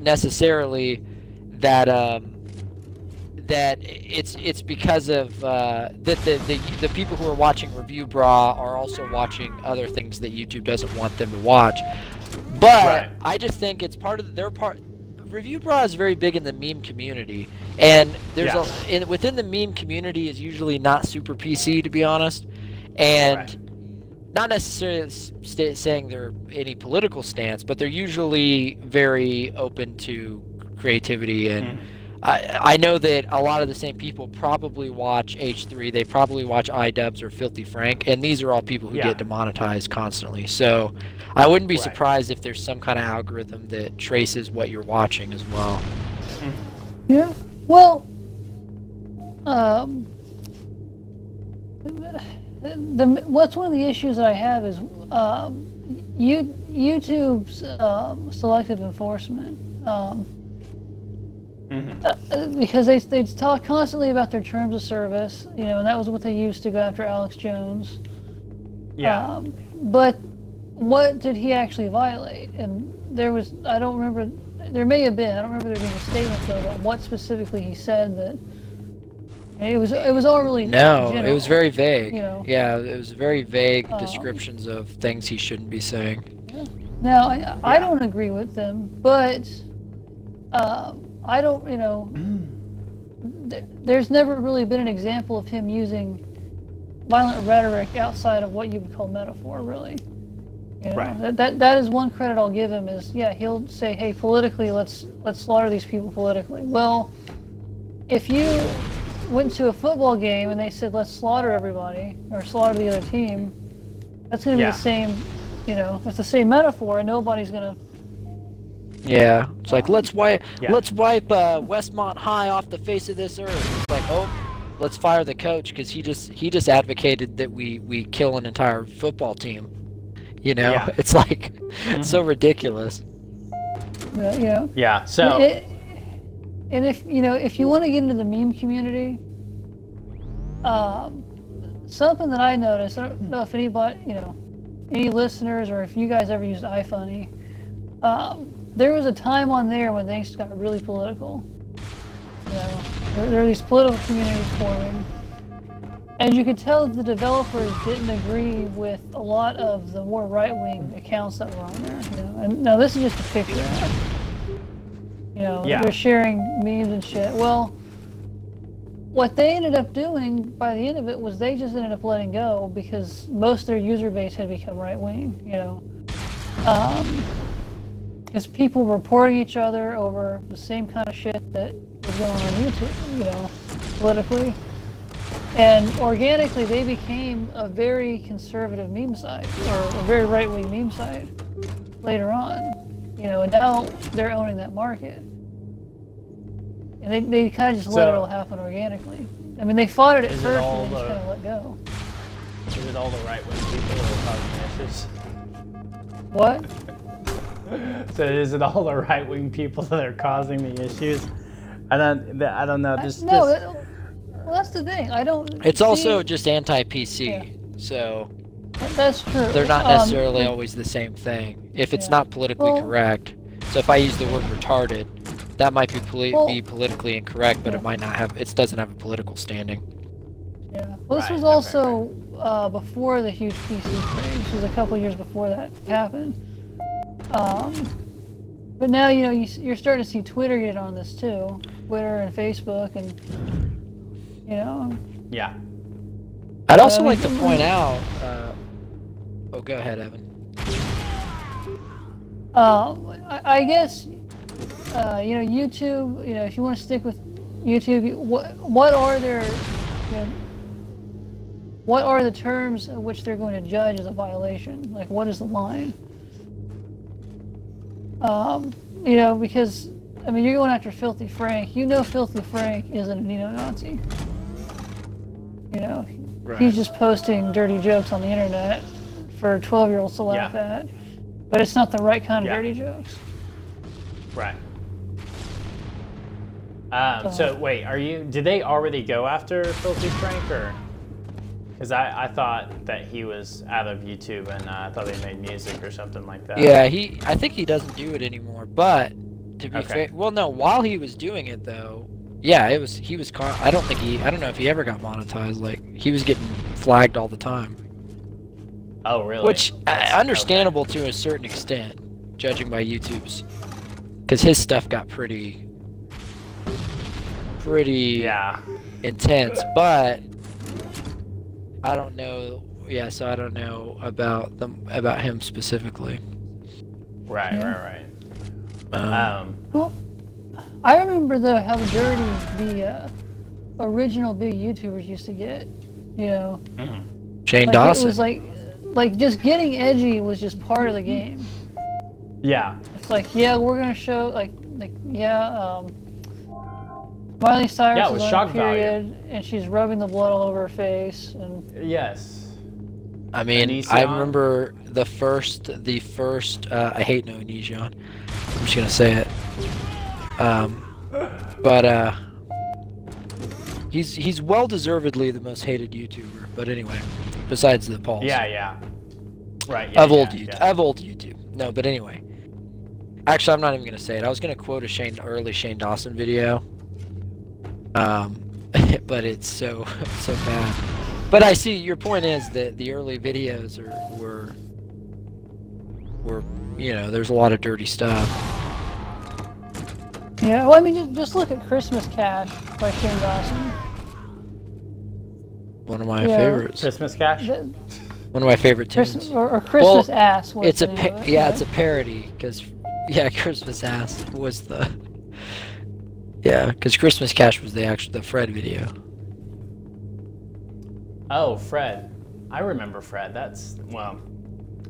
necessarily that um, that it's it's because of uh, that the, the the people who are watching Reviewbrah are also watching other things that YouTube doesn't want them to watch. But Right. I just think it's part of their part. Reviewbrah is very big in the meme community, and there's Yeah. a in, within the meme community is usually not super PC to be honest, and Right. not necessarily saying they're any political stance, but they're usually very open to creativity and. Mhm. I, I know that a lot of the same people probably watch H3. They probably watch iDubbbz or Filthy Frank, and these are all people who Yeah. get demonetized constantly. So I wouldn't be Right. surprised if there's some kind of algorithm that traces what you're watching as well. Yeah. Well, um, the, the what's one of the issues that I have is um, you YouTube's um, selective enforcement. Um, Mhm. uh, because they they talk constantly about their terms of service, you know, and that was what they used to go after Alex Jones. Yeah. Um, but what did he actually violate? And there was, I don't remember, there may have been, I don't remember there being a statement though about what specifically he said that. It was, it was all really No, it was very vague. You know. Yeah, it was very vague Um, descriptions of things he shouldn't be saying. Now, I, I don't agree with them, but um, I don't, you know, th- there's never really been an example of him using violent rhetoric outside of what you would call metaphor, really. You know, Right. that, that that is one credit I'll give him is yeah he'll say hey politically let's let's slaughter these people politically. Well, if you went to a football game and they said let's slaughter everybody or slaughter the other team, that's going to Yeah. be the same. You know, it's the same metaphor, and nobody's going to Yeah, it's like let's wipe Yeah. let's wipe uh, Westmont High off the face of this earth. It's like oh, let's fire the coach because he just he just advocated that we we kill an entire football team. You know, Yeah. it's like it's so ridiculous. uh, you know. Yeah. So It- and if you know, if you want to get into the meme community, um, something that I noticed, I don't know if anybody, you know, any listeners or if you guys ever used iFunny, um, there was a time on there when things got really political. You know, there, there are these political communities forming. And you could tell the developers didn't agree with a lot of the more right-wing accounts that were on there. You know? And now this is just a picture. You know, Yeah. they're sharing memes and shit. Well, what they ended up doing by the end of it was they just ended up letting go because most of their user base had become right wing. You know, um, because people reporting each other over the same kind of shit that was going on YouTube. You know, politically. And organically, they became a very conservative meme site, or a very right-wing meme site later on. You know, and now they're owning that market. And they, they kind of just let it all happen organically. I mean, they fought it at it first, all and just the- kind of let go. is it all the right wing people are causing issues? What? So is it all the right wing people that are causing the issues? I don't. I don't know. Just, no, just that, well, that's the thing. I don't. It's see- also just anti-PC, so that's true. they're not Um, necessarily always the same thing. If it's Yeah. not politically Well- correct, so if I use the word retarded, that might be, poli- Well- be politically incorrect, but Yeah. it might not have. It doesn't have a political standing. Yeah. Well, this Right, was right, right, also Uh, before the huge PC craze. This was a couple years before that happened. Um, but now you know you, you're starting to see Twitter get on this too, Twitter and Facebook, and you know, Yeah. I'd also Uh, like to point out. Uh, oh, go ahead, Evan. Um, I, I guess, uh, you know, YouTube. You know, if you want to stick with YouTube, what what are their you know, what are the terms of which they're going to judge as a violation? Like, what is the line? Um, you know, because I mean, you're going after Filthy Frank. You know, Filthy Frank isn't a neo-Nazi. You know, he's just posting dirty jokes on the internet for 12-year-olds to laugh Yeah. at. But it's not the right kind of Yeah. dirty jokes. Right. Um, so wait, are you? Did they already go after Filthy Frank, or? Because I, I thought that he was out of YouTube, and uh, I thought they made music or something like that. Yeah, he. I think he doesn't do it anymore. But to be Okay. fair, well, no. While he was doing it, though, yeah, it was. He was. Con- I don't think he. I don't know if he ever got monetized. Like he was getting flagged all the time, Oh, really? which uh, That's- understandable to a certain extent, judging by YouTube's, because his stuff got pretty, pretty. Yeah. intense. But I don't know. Yeah, so I don't know about them about him specifically. Right. Yeah. Right. Right. Um, Um, Well, I remember though how dirty the uh, original big YouTubers used to get. You know, Shane like Dawson. it was like, like just getting edgy was just part of the game. yeah. It's like, yeah, we're gonna show like, like yeah, um, Miley Cyrus Yeah, it is was on shock a value. period, and she's rubbing the blood all over her face, and Yes. I mean, I remember the first, the first. Uh, I hate no Onision. I'm just gonna say it. Um, but uh, he's he's well deservedly the most hated YouTuber. But anyway, besides the Pauls. Yeah. Yeah. Right. Yeah, of old yeah, YouTube. yeah. Of old YouTube. No, but anyway. Actually, I'm not even gonna say it. I was gonna quote a Shane early Shane Dawson video. Um, but it's so so bad. But I see your point is that the early videos are were were you know there's a lot of dirty stuff. yeah. Well, I mean, just, just look at Christmas Cash by Shane Dawson. One of my Yeah. favorites. Christmas cash. The- One of my favorite Christmas tunes. or, or Christmas Well, Ass. was It's a pa- it, yeah, right? it's a parody because yeah, Christmas ass was the yeah because Christmas Cash was the actual the Fred video. Oh, Fred. I remember Fred. That's well.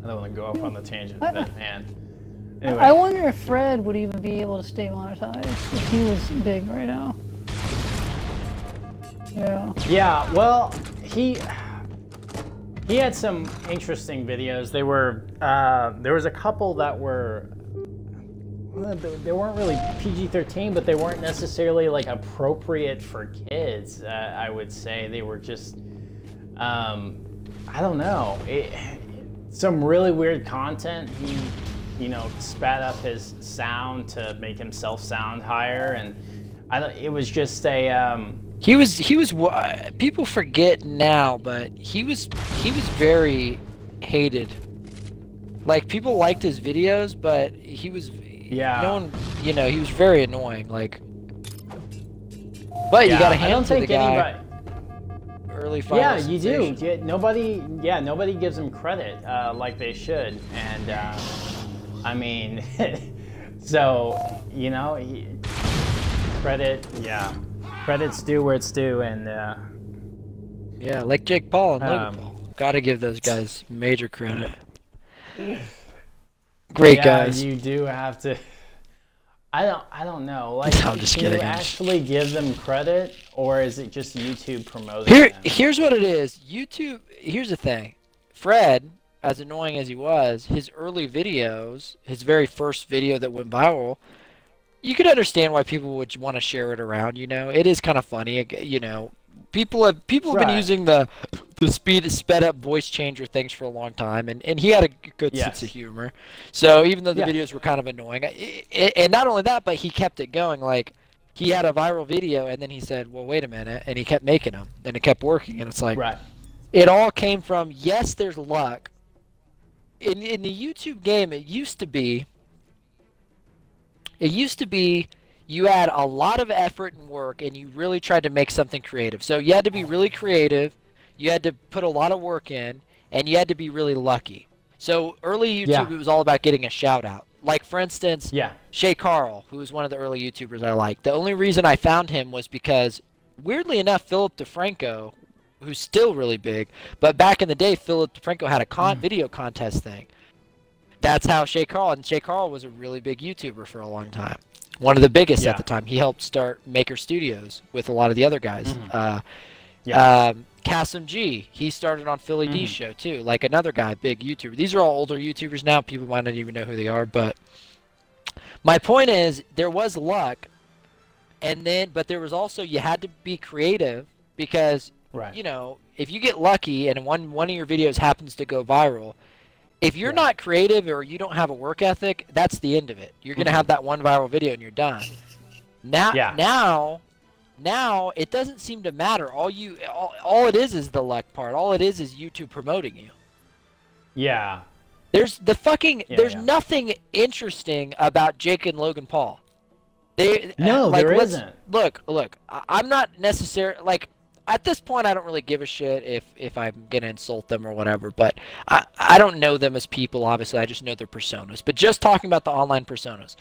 I don't want to go off on the tangent, I- but man. Anyway. I wonder if Fred would even be able to stay monetized if he was big right now. Yeah. Yeah, well, he he had some interesting videos. They were uh, there was a couple that were well, they weren't really PG-13, but they weren't necessarily like appropriate for kids. Uh, I would say they were just um, I don't know. It, some really weird content. He you know spat up his sound to make himself sound higher, and I it was just a. Um, He was he was wa- people forget now, but he was he was very hated. Like people liked his videos, but he was Yeah. no one you know he was very annoying. Like, but you got a hand to the guy anybody. early Yeah, you do. Yeah, nobody. Yeah, nobody gives him credit uh, like they should, and uh, I mean, so you know, he, credit. Yeah, credit's due where it's due, and uh, Yeah, like Jake Paul and Logan Um, Paul. Got to give those guys major credit. Great yeah, guys. you do have to. I don't. I don't know. Like, I'm just can kidding, you actually give them credit, or is it just YouTube promoting Here, them? here's what it is. YouTube. Here's the thing. Fred, as annoying as he was, his early videos, his very first video that went viral, you could understand why people would want to share it around. You know, it is kind of funny. You know, people have people have been using the the speed sped up voice changer things for a long time, and and he had a good sense of humor. So even though the Yeah. videos were kind of annoying, and not only that, but he kept it going. Like he had a viral video, and then he said, "Well, wait a minute," and he kept making them, and it kept working, and it's like Right. it all came from yes, there's luck. In in the YouTube game, it used to be. It used to be you had a lot of effort and work, and you really tried to make something creative. So you had to be really creative, you had to put a lot of work in, and you had to be really lucky. So early YouTube, Yeah. it was all about getting a shout out. Like for instance, Yeah. Shay Carl, who was one of the early YouTubers I liked. The only reason I found him was because weirdly enough, Philip DeFranco, who's still really big, but back in the day, Philip DeFranco had a con Mm. video contest thing. That's how Shay Carl, and Shay Carl was a really big YouTuber for a long time. One of the biggest Yeah. at the time. He helped start Maker Studios with a lot of the other guys. Mhm. Uh, Yeah. um, KassemG, he started on Philly D Mhm. show too, like another guy, big YouTuber. These are all older YouTubers now. People might not even know who they are, but my point is there was luck, and then but there was also you had to be creative because right. you know if you get lucky and one one of your videos happens to go viral. If you're Yeah. not creative or you don't have a work ethic, that's the end of it. You're gonna Mhm. have that one viral video and you're done. Now, Yeah. now, now it doesn't seem to matter. All you, all, all it is is the luck part. All it is is YouTube promoting you. yeah. There's the fucking. Yeah, there's yeah. nothing interesting about Jake and Logan Paul. They No, like, there isn't. Look, look. I'm not necessarily like at this point. I don't really give a shit if if I'm gonna insult them or whatever. But I I don't know them as people. Obviously, I just know their personas. But just talking about the online personas.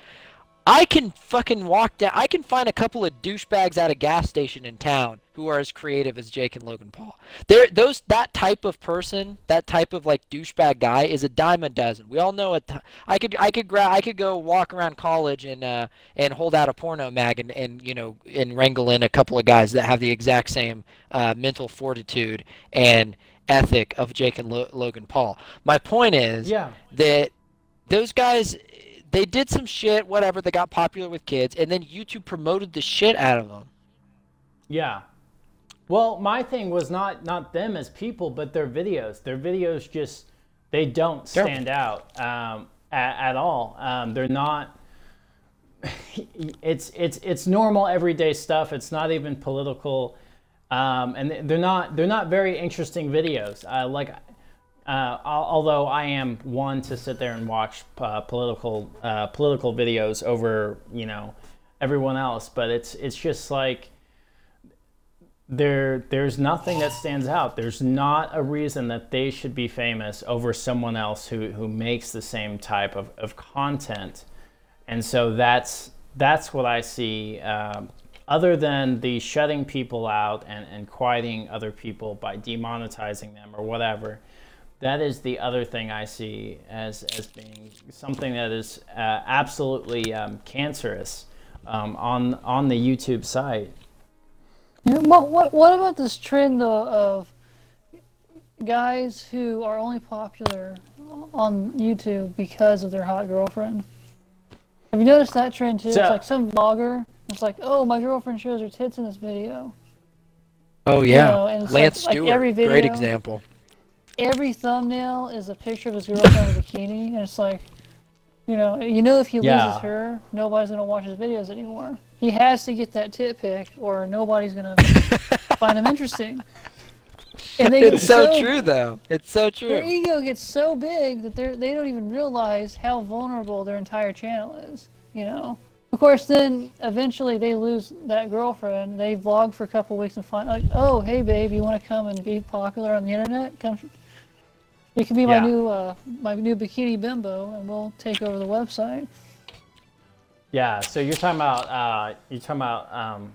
I can fucking walk down. I can find a couple of douchebags at a gas station in town who are as creative as Jake and Logan Paul. There, those that type of person, that type of like douchebag guy, is a dime a dozen. We all know it. I could, I could grab, I could go walk around college and uh and hold out a porno mag and, and you know and wrangle in a couple of guys that have the exact same uh, mental fortitude and ethic of Jake and Lo- Logan Paul. My point is Yeah. that those guys they did some shit whatever they got popular with kids and then youtube promoted the shit out of them Yeah. Well, my thing was not not them as people, but their videos. Their videos just they don't They're- stand out um, at, at all. Um, they're not. It's it's it's normal everyday stuff. It's not even political, um, and they're not they're not very interesting videos. Uh, like, uh, although I am one to sit there and watch uh, political uh, political videos over you know everyone else, but it's it's just like there there's nothing that stands out. There's not a reason that they should be famous over someone else who, who makes the same type of, of content. And so that's that's what I see. Um, other than the shutting people out and, and quieting other people by demonetizing them or whatever, that is the other thing I see as, as being something that is uh, absolutely um, cancerous um, on on the YouTube site. You know, what, what, what about this trend though of guys who are only popular on YouTube because of their hot girlfriend? Have you noticed that trend too? So- it's like some vlogger. It's like, oh, my girlfriend shows her tits in this video. oh yeah. know, and lance like- like stewart every great example Every thumbnail is a picture of his girlfriend in a bikini, and it's like, you know, you know, if he Yeah. loses her, nobody's gonna watch his videos anymore. He has to get that tit pic, or nobody's gonna find him interesting. And they it's get so, true though it's so true. Their true ego gets so big that they they don't even realize how vulnerable their entire channel is. You know. Of course, then eventually they lose that girlfriend. They vlog for a couple weeks and find like, oh, hey babe, you want to come and be popular on the internet? Come. You can be my new uh, my new bikini bimbo, and we'll take over the website. Yeah, so you're talking about uh, you're talking about um,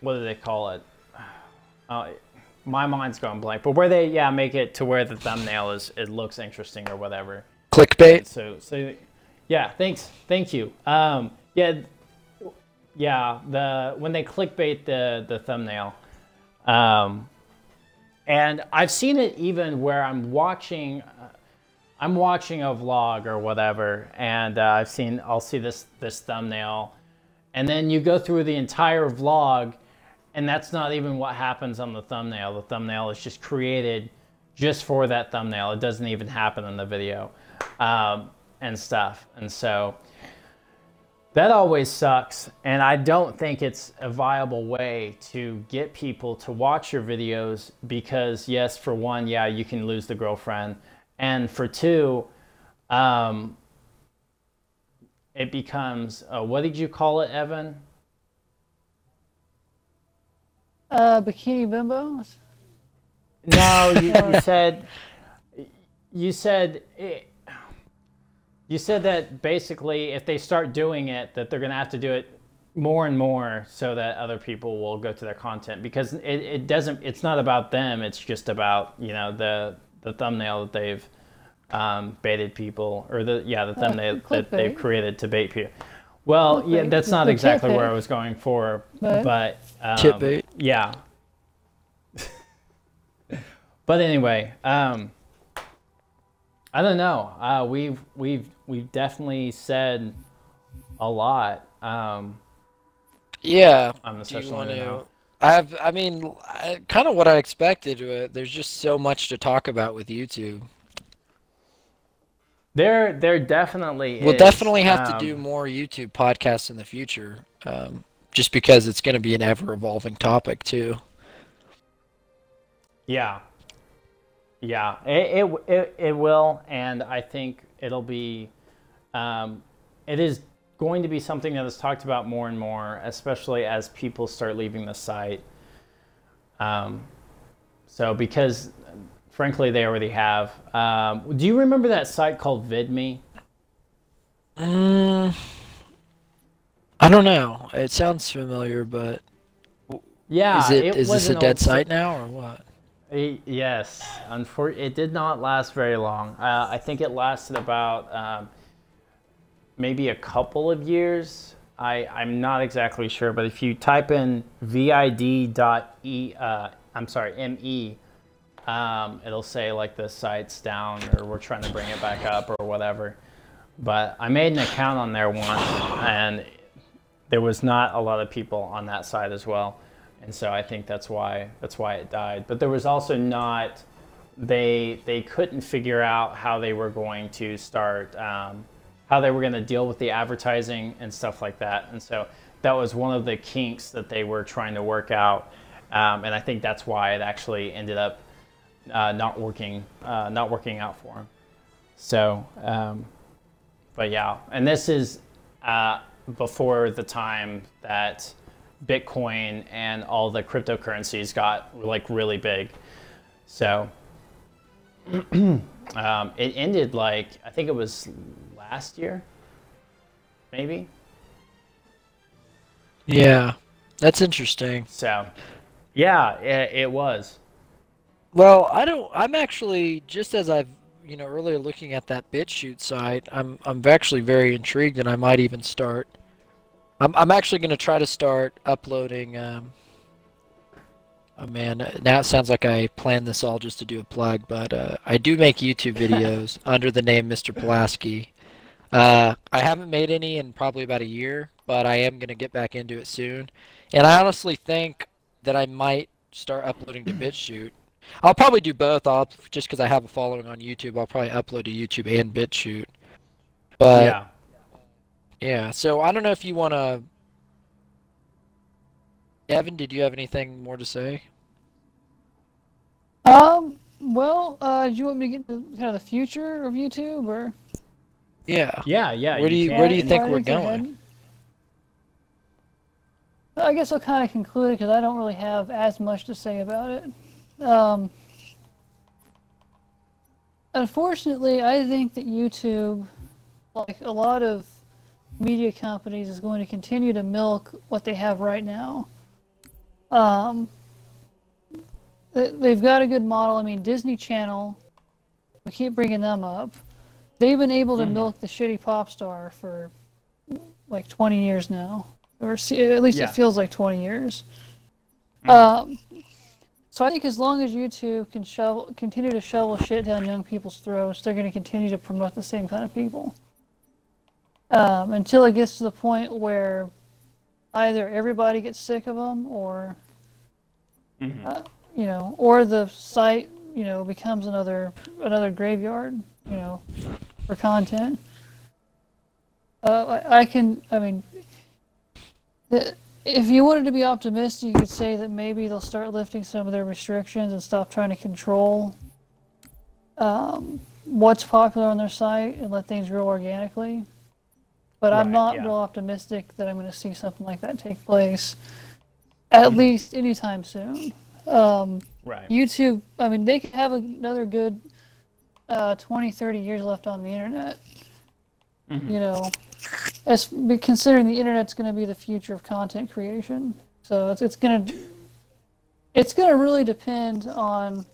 what do they call it? Uh, my mind's going blank. But where they yeah make it to where the thumbnail is it looks interesting or whatever. clickbait So so yeah, thanks, thank you. Um, yeah, yeah. The when they clickbait the the thumbnail, um, and I've seen it even where I'm watching. Uh, I'm watching a vlog or whatever, and uh, I've seen I'll see this this thumbnail, and then you go through the entire vlog, and that's not even what happens on the thumbnail. The thumbnail is just created just for that thumbnail. It doesn't even happen in the video, um, and stuff. And so that always sucks. And I don't think it's a viable way to get people to watch your videos because, yes, for one, yeah, you can lose the girlfriend. And for two, um, it becomes uh, what did you call it, Evan? Uh, bikini bimbos. No, you, you said you said it, you said that basically if they start doing it, that they're gonna have to do it more and more so that other people will go to their content because it, it doesn't it's not about them it's just about you know the the thumbnail that they've um, baited people or the yeah the thumbnail that they've created to bait people. Well yeah that's not exactly where i was going for But- but um, Titbait. yeah. But anyway um i don't know uh we've we've we've definitely said a lot um Yeah. on the Do you wanna... I've. I mean, I, kind of what I expected. Uh, there's just so much to talk about with YouTube. There, there definitely We'll is. definitely have to Um, do more YouTube podcasts in the future, um, just because it's going to be an ever-evolving topic too. Yeah, yeah, it, it it it will, and I think it'll be, um, it is going to be something that is talked about more and more, especially as people start leaving the site. Um, so because, frankly, they already have. Um, do you remember that site called VidMe? Mm, I don't know. It sounds familiar, but Yeah, is it is this a dead site now or what? Yes, unfor- it did not last very long. Uh, I think it lasted about um, maybe a couple of years. I, I'm not exactly sure, but if you type in vid.e, uh, I'm sorry, me, um, it'll say like the site's down or we're trying to bring it back up or whatever. But I made an account on there once, and there was not a lot of people on that side as well, and so I think that's why that's why it died. But there was also not they they couldn't figure out how they were going to start um, how they were going to deal with the advertising and stuff like that, and so that was one of the kinks that they were trying to work out, um, and I think that's why it actually ended up uh, not working uh, not working out for them. So. Um, but yeah, and this is uh, before the time that Bitcoin and all the cryptocurrencies got like really big. So um, it ended like I think it was last year, maybe. Yeah, that's interesting. So yeah, it, it was. Well, I don't. I'm actually just as I've you know earlier looking at that BitChute site. I'm I'm actually very intrigued, and I might even start. I'm I'm actually going to try to start uploading. Um, oh man, now it sounds like I planned this all just to do a plug, but uh, I do make YouTube videos under the name Mr. Pulaski. Uh, I haven't made any in probably about a year, but I am going to get back into it soon. And I honestly think that I might start uploading to BitChute. I'll probably do both. I'll just because I have a following on YouTube. I'll probably upload to YouTube and BitChute. But yeah, yeah. So I don't know if you want to. Evan, did you have anything more to say? Um. Well, uh, do you want me to get into kind of the future of YouTube, or Yeah. Yeah, yeah. Where do you- can. where do you think we're going? ahead? Well, I guess I'll kind of conclude because I don't really have as much to say about it. Um, unfortunately, I think that YouTube, like a lot of media companies, is going to continue to milk what they have right now. Um, they- they've got a good model. I mean, Disney Channel, we keep bringing them up. They've been able to Mhm. milk the shitty pop star for like 20 years now, or at least Yeah. it feels like 20 years. Mhm. Um, so I think as long as YouTube can shovel, continue to shovel shit down young people's throats, they're going to continue to promote the same kind of people. Um, until it gets to the point where either everybody gets sick of them, or Mhm. uh, you know, or the site, you know, becomes another another graveyard, you know, for content. Uh, I, I can, I mean, the, if you wanted to be optimistic, you could say that maybe they'll start lifting some of their restrictions and stop trying to control um, what's popular on their site and let things grow organically. But I'm not yeah. real optimistic that I'm going to see something like that take place, at least anytime soon. Um, Right. YouTube, I mean, they could have another good uh, 20, 30 years left on the internet. Mhm. You know, as considering the internet's going to be the future of content creation, so it's it's going to it's going to really depend on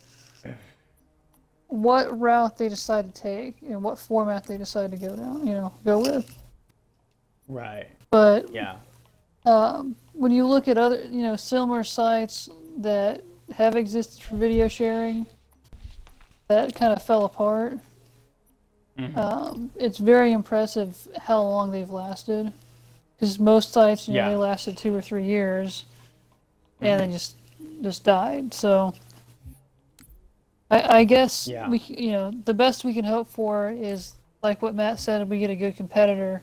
what route they decide to take and what format they decide to go down. You know, go with. Right. But Yeah. um, when you look at other, you know, similar sites that have existed for video sharing, that kind of fell apart. Mhm. Um, it's very impressive how long they've lasted, because most sites, you know, Yeah. they lasted two or three years, and then just just died. So, I, I guess Yeah. we, you know, the best we can hope for is like what Matt said: we get a good competitor,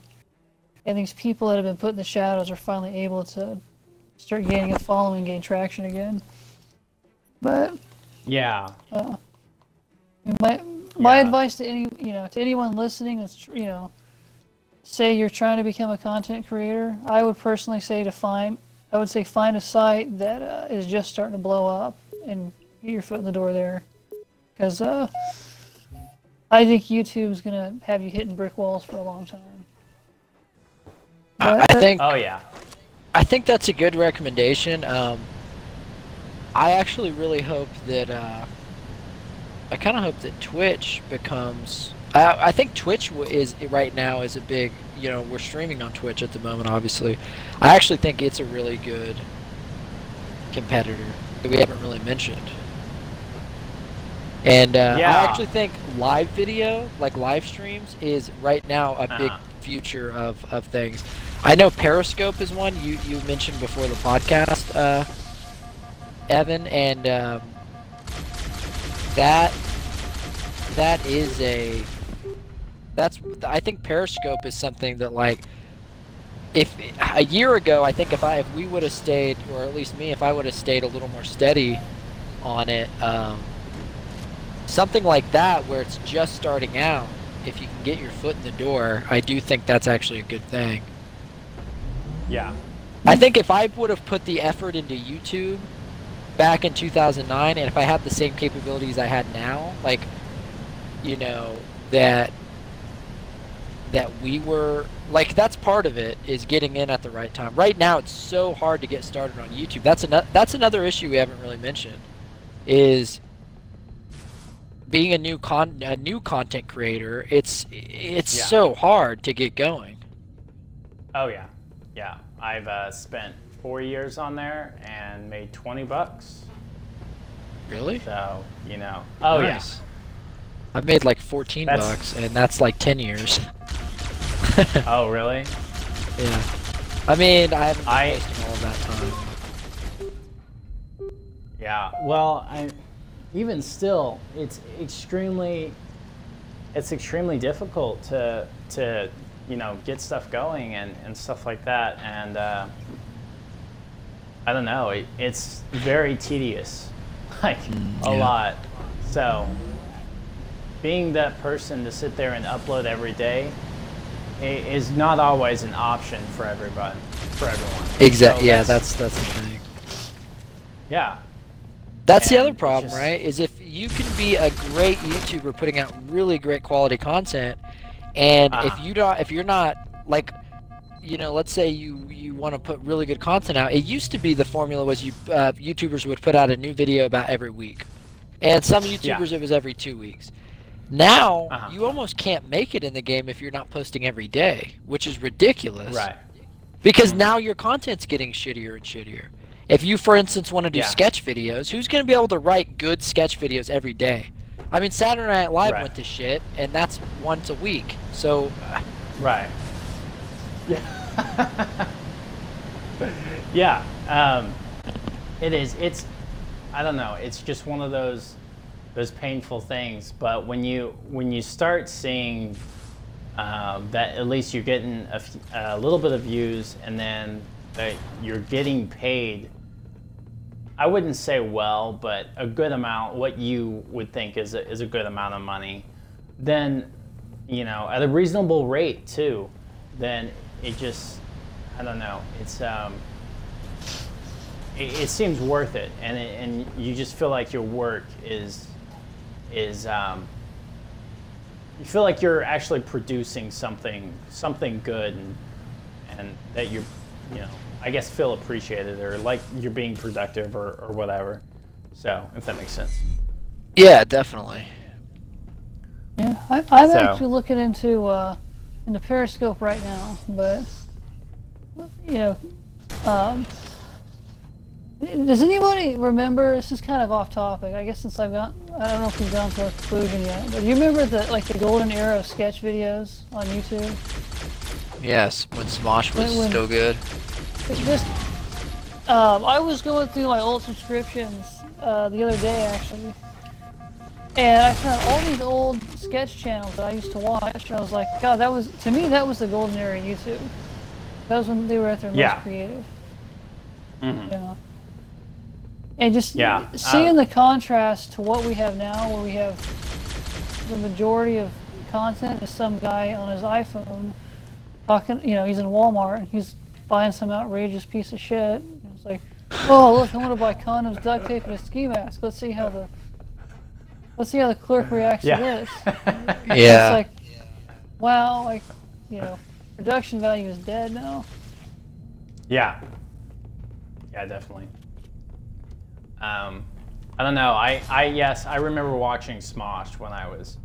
and these people that have been put in the shadows are finally able to start gaining a following, gain traction again. But Yeah. uh, my my Yeah. advice to any you know to anyone listening that's you know say you're trying to become a content creator, I would personally say to find I would say find a site that uh, is just starting to blow up and get your foot in the door there, because uh, I think YouTube's gonna have you hitting brick walls for a long time. I, I think Oh yeah. I think that's a good recommendation. Um, I actually really hope that uh, I kind of hope that Twitch becomes. I, I think Twitch w- is right now is a big. You know, we're streaming on Twitch at the moment. Obviously, I actually think it's a really good competitor that we haven't really mentioned. And uh, Yeah. I actually think live video, like live streams, is right now a big Uh-huh. future of, of things. I know Periscope is one. You, you mentioned before the podcast, uh, Evan, and um, that that is a that's I think Periscope is something that like if a year ago I think if I if we would have stayed or at least me if I would have stayed a little more steady on it um, something like that where it's just starting out if you can get your foot in the door I do think that's actually a good thing Yeah. I think if I would have put the effort into YouTube back in 2009, and if I had the same capabilities I had now, like, you know, that that we were like that's part of it is getting in at the right time. Right now, it's so hard to get started on YouTube. That's another that's another issue we haven't really mentioned is being a new con a new content creator. It's it's Yeah. so hard to get going. Oh yeah. Yeah. I've uh, spent four years on there and made twenty bucks. Really? So you know. Oh Nice. I've made like 14 That's- bucks, and that's like 10 years. Oh really? yeah. I mean, I haven't been I- posting all that time. Yeah. Well, I even still, it's extremely, it's extremely difficult to to you know get stuff going and and stuff like that. And uh, I don't know. It, it's very tedious, like a yeah. lot. So being that person to sit there and upload every day is not always an option for everybody, for everyone. Exactly. So yeah, that's that's the thing. yeah. That's the other problem, just- right? Is if you can be a great YouTuber putting out really great quality content, and if Uh-huh. you don't, if you're not like, you know, let's say you you want to put really good content out. It used to be the formula was you uh, YouTubers would put out a new video about every week, and some YouTubers it was every two weeks. Now Uh-huh. you almost can't make it in the game if you're not posting every day, which is ridiculous. Right. Because Mhm. now your content's getting shittier and shittier. If you, for instance, want to do Yeah. sketch videos, who's going to be able to write good sketch videos every day? I mean, Saturday Night Live Right. went to shit, and that's once a week. So, Right. Yeah. yeah. Um, it is. It's. I don't know. It's just one of those those painful things. But when you when you start seeing um, that at least you're getting a, f- a little bit of views, and then that you're getting paid. I wouldn't say well, but a good amount, what you would think is a, is a good amount of money, then, you know, at a reasonable rate too, then it just, I don't know, it's, um, it, it seems worth it, and it, and you just feel like your work is, is, um, you feel like you're actually producing something, something good, and and that you're, you know, I guess feel appreciated or like you're being productive or, or whatever. So if that makes sense. Yeah, definitely. Yeah, I, I'm So- actually looking into uh, into Periscope right now, but you know, um, does anybody remember? This is kind of off topic. I guess since I've got, I don't know if we've gone to a conclusion yet, but do you remember the like the golden era of sketch videos on YouTube? Yes, when Smosh was When- when- still good. Just, um, I was going through my old subscriptions uh, the other day actually, and I found all these old sketch channels that I used to watch. And I was like, God, that was to me that was the golden era of YouTube. That was when they were at their Yeah. most creative. Mm -hmm. Know? And just Yeah, seeing uh, the contrast to what we have now, where we have the majority of content is some guy on his iPhone talking, you know, he's in Walmart and he's buying some outrageous piece of shit. And It's like, oh look, I'm gonna buy condoms, duct tape, and a ski mask. Let's see how the let's see how the clerk reacts Yeah. to this. Yeah. It's like, wow, like, you know, production value is dead now. Yeah. Yeah, definitely. Um, I don't know. I, I yes, I remember watching Smosh when I was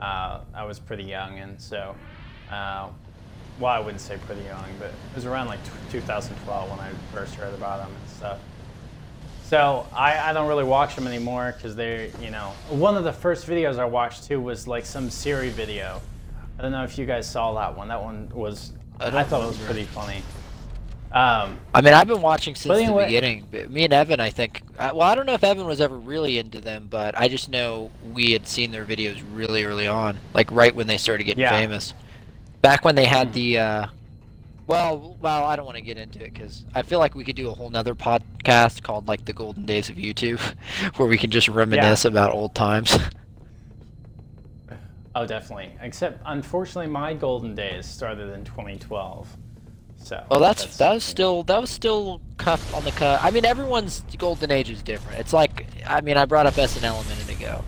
uh, I was pretty young, and so uh, well, I wouldn't say pretty young, but it was around like t- 2012 when I first heard about them and stuff. So I, I don't really watch them anymore because they're you know one of the first videos I watched too was like some Siri video. I don't know if you guys saw that one. That one was I I, don't thought it was pretty funny. Um, I mean, I've been watching since But anyway- the beginning. Me and Evan, I think. Well, I don't know if Evan was ever really into them, but I just know we had seen their videos really early on, like right when they started getting Yeah. famous. Back when they had Mhm. the. Uh, well, well, I don't want to get into it because I feel like we could do a whole nother podcast called like the Golden Days of YouTube, where we can just reminisce about old times. Oh, definitely. Except, unfortunately, my golden days started in 2012. So. Well, that's, that was still that was still cuff on the cut. I mean, everyone's golden age is different. It's like I mean, I brought up SNL a minute ago.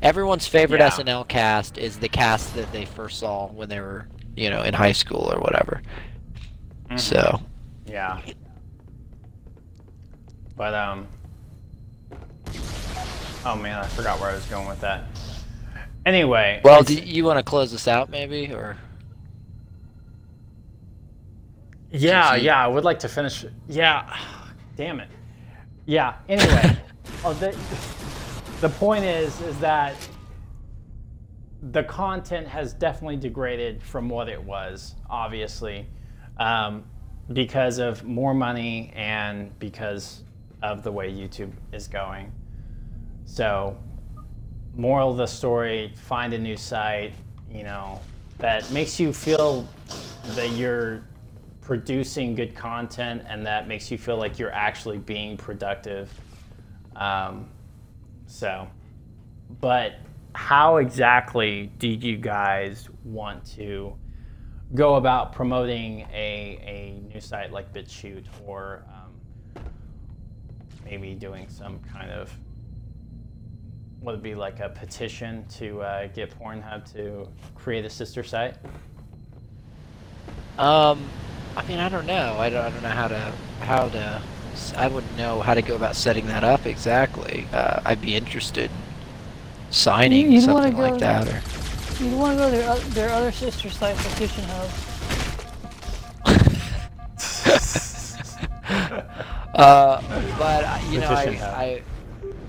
Everyone's favorite Yeah. SNL cast is the cast that they first saw when they were, you know, in high school or whatever. Mhm. So, Yeah. But um. Oh man, I forgot where I was going with that. Anyway. well, do you want to close this out maybe, or Yeah, yeah, I would like to finish. Yeah, damn it. Yeah. Anyway, oh, the the point is, is that the content has definitely degraded from what it was, obviously, um, because of more money and because of the way YouTube is going. So, moral of the story: find a new site, you know, that makes you feel that you're producing good content and that makes you feel like you're actually being productive. Um, so, but how exactly do you guys want to go about promoting a, a new site like BitChute or um, maybe doing some kind of what would it be like a petition to uh, get Pornhub to create a sister site? um, I mean, I don't know. I don't, I don't know how to how to. I wouldn't know how to go about setting that up exactly. Uh, I'd be interested in signing You'd wanna something like go that. there. Or... You want to go to their, their other sister site, Petition Hub. Uh, but uh, you know, I, I,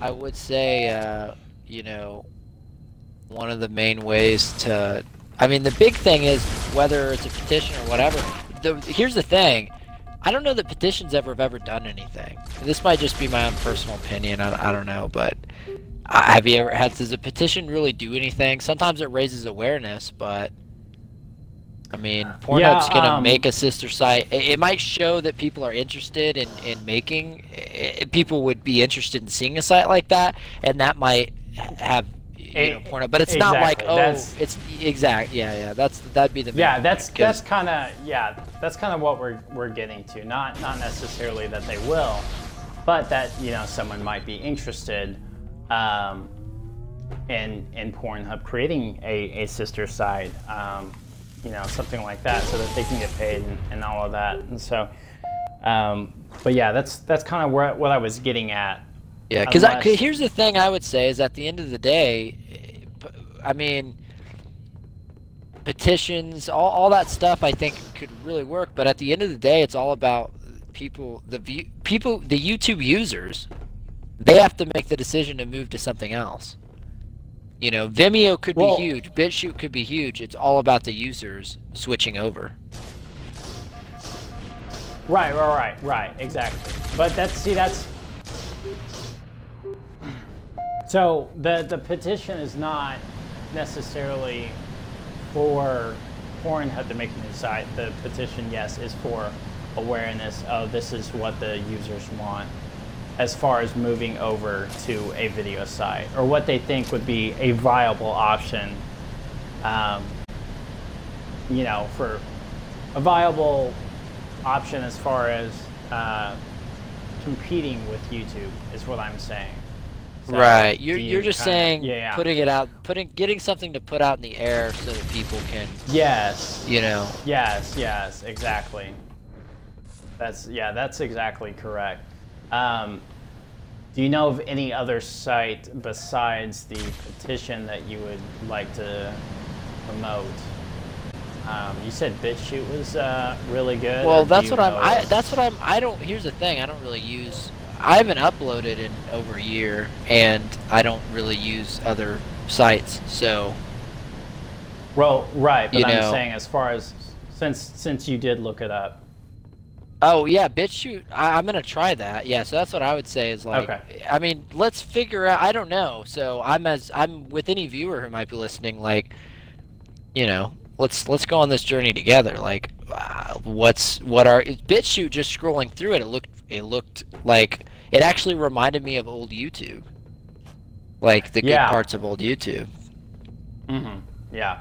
I would say, uh, you know, one of the main ways to, I mean, the big thing is whether it's a petition or whatever. The, here's the thing, I don't know that petitions ever have ever done anything. This might just be my own personal opinion. I, I don't know, but uh, have you ever had? Does a petition really do anything? Sometimes it raises awareness, but. I mean, Pornhub's gonna um, make a sister site. It, it might show that people are interested in, in making. i people would be interested in seeing a site like that, and that might have you Eh, know Pornhub. But it's not like oh, that's- it's exact. Yeah, yeah. That's that'd be the main Yeah, point, that's kind of yeah, that's kind of what we're we're getting to. Not not necessarily that they will, but that you know someone might be interested um, and in Pornhub creating a, a sister site. Um, you know, something like that, so that they can get paid and, and all of that. And so, um, but yeah, that's that's kind of where what I was getting at. Yeah, because Unless- here's the thing I would say is at the end of the day, I mean, petitions, all, all that stuff I think could really work. But at the end of the day, it's all about people, the view, people, the YouTube users. They have to make the decision to move to something else. You know, Vimeo could Well- be huge, BitChute could be huge. It's all about the users switching over. Right, right, right, right, exactly. But that's see, that's so the the petition is not necessarily for Pornhub to make a new site. The petition, yes, is for awareness of this is what the users want as far as moving over to a video site or what they think would be a viable option. Um, you know, for a viable option as far as uh, competing with YouTube is what I'm saying. So, right. You're you you're just saying yeah, yeah. putting it out, putting getting something to put out in the air so that people can, yes, you know, yes, yes, exactly. That's yeah, that's exactly correct. Um, do you know of any other site besides the petition that you would like to promote? Um, you said BitChute was uh, really good. Well, that's what I'm. I, that's what I'm. I don't. Here's the thing. I don't really use. I haven't uploaded in over a year, and I don't really use other sites. So Well, right, but I'm know. saying as far as since since you did look it up. Oh yeah, BitChute. I, I'm gonna try that. Yeah, so that's what I would say is like. Okay. I mean, let's figure out. I don't know. So I'm as I'm with any viewer who might be listening. Like, you know, let's let's go on this journey together. Like, uh, what's what are is shoot? Just scrolling through it, it looked it looked like it actually reminded me of old YouTube. Like the good Yeah. parts of old YouTube. Mm-hmm. Yeah.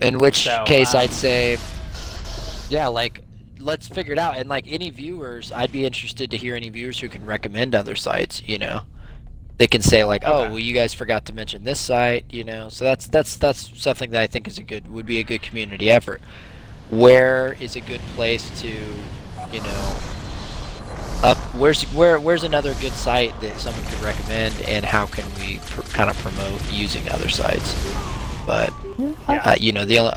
In which So, case, um, I'd say, yeah, like let's figure it out. And like any viewers, I'd be interested to hear any viewers who can recommend other sites. You know, they can say like, oh, well, you guys forgot to mention this site. You know, so that's that's that's something that I think is a good would be a good community effort. Where is a good place to, you know, up? Where's where where's another good site that someone could recommend, and how can we pr- kind of promote using other sites? But Yeah, uh, you know, the only.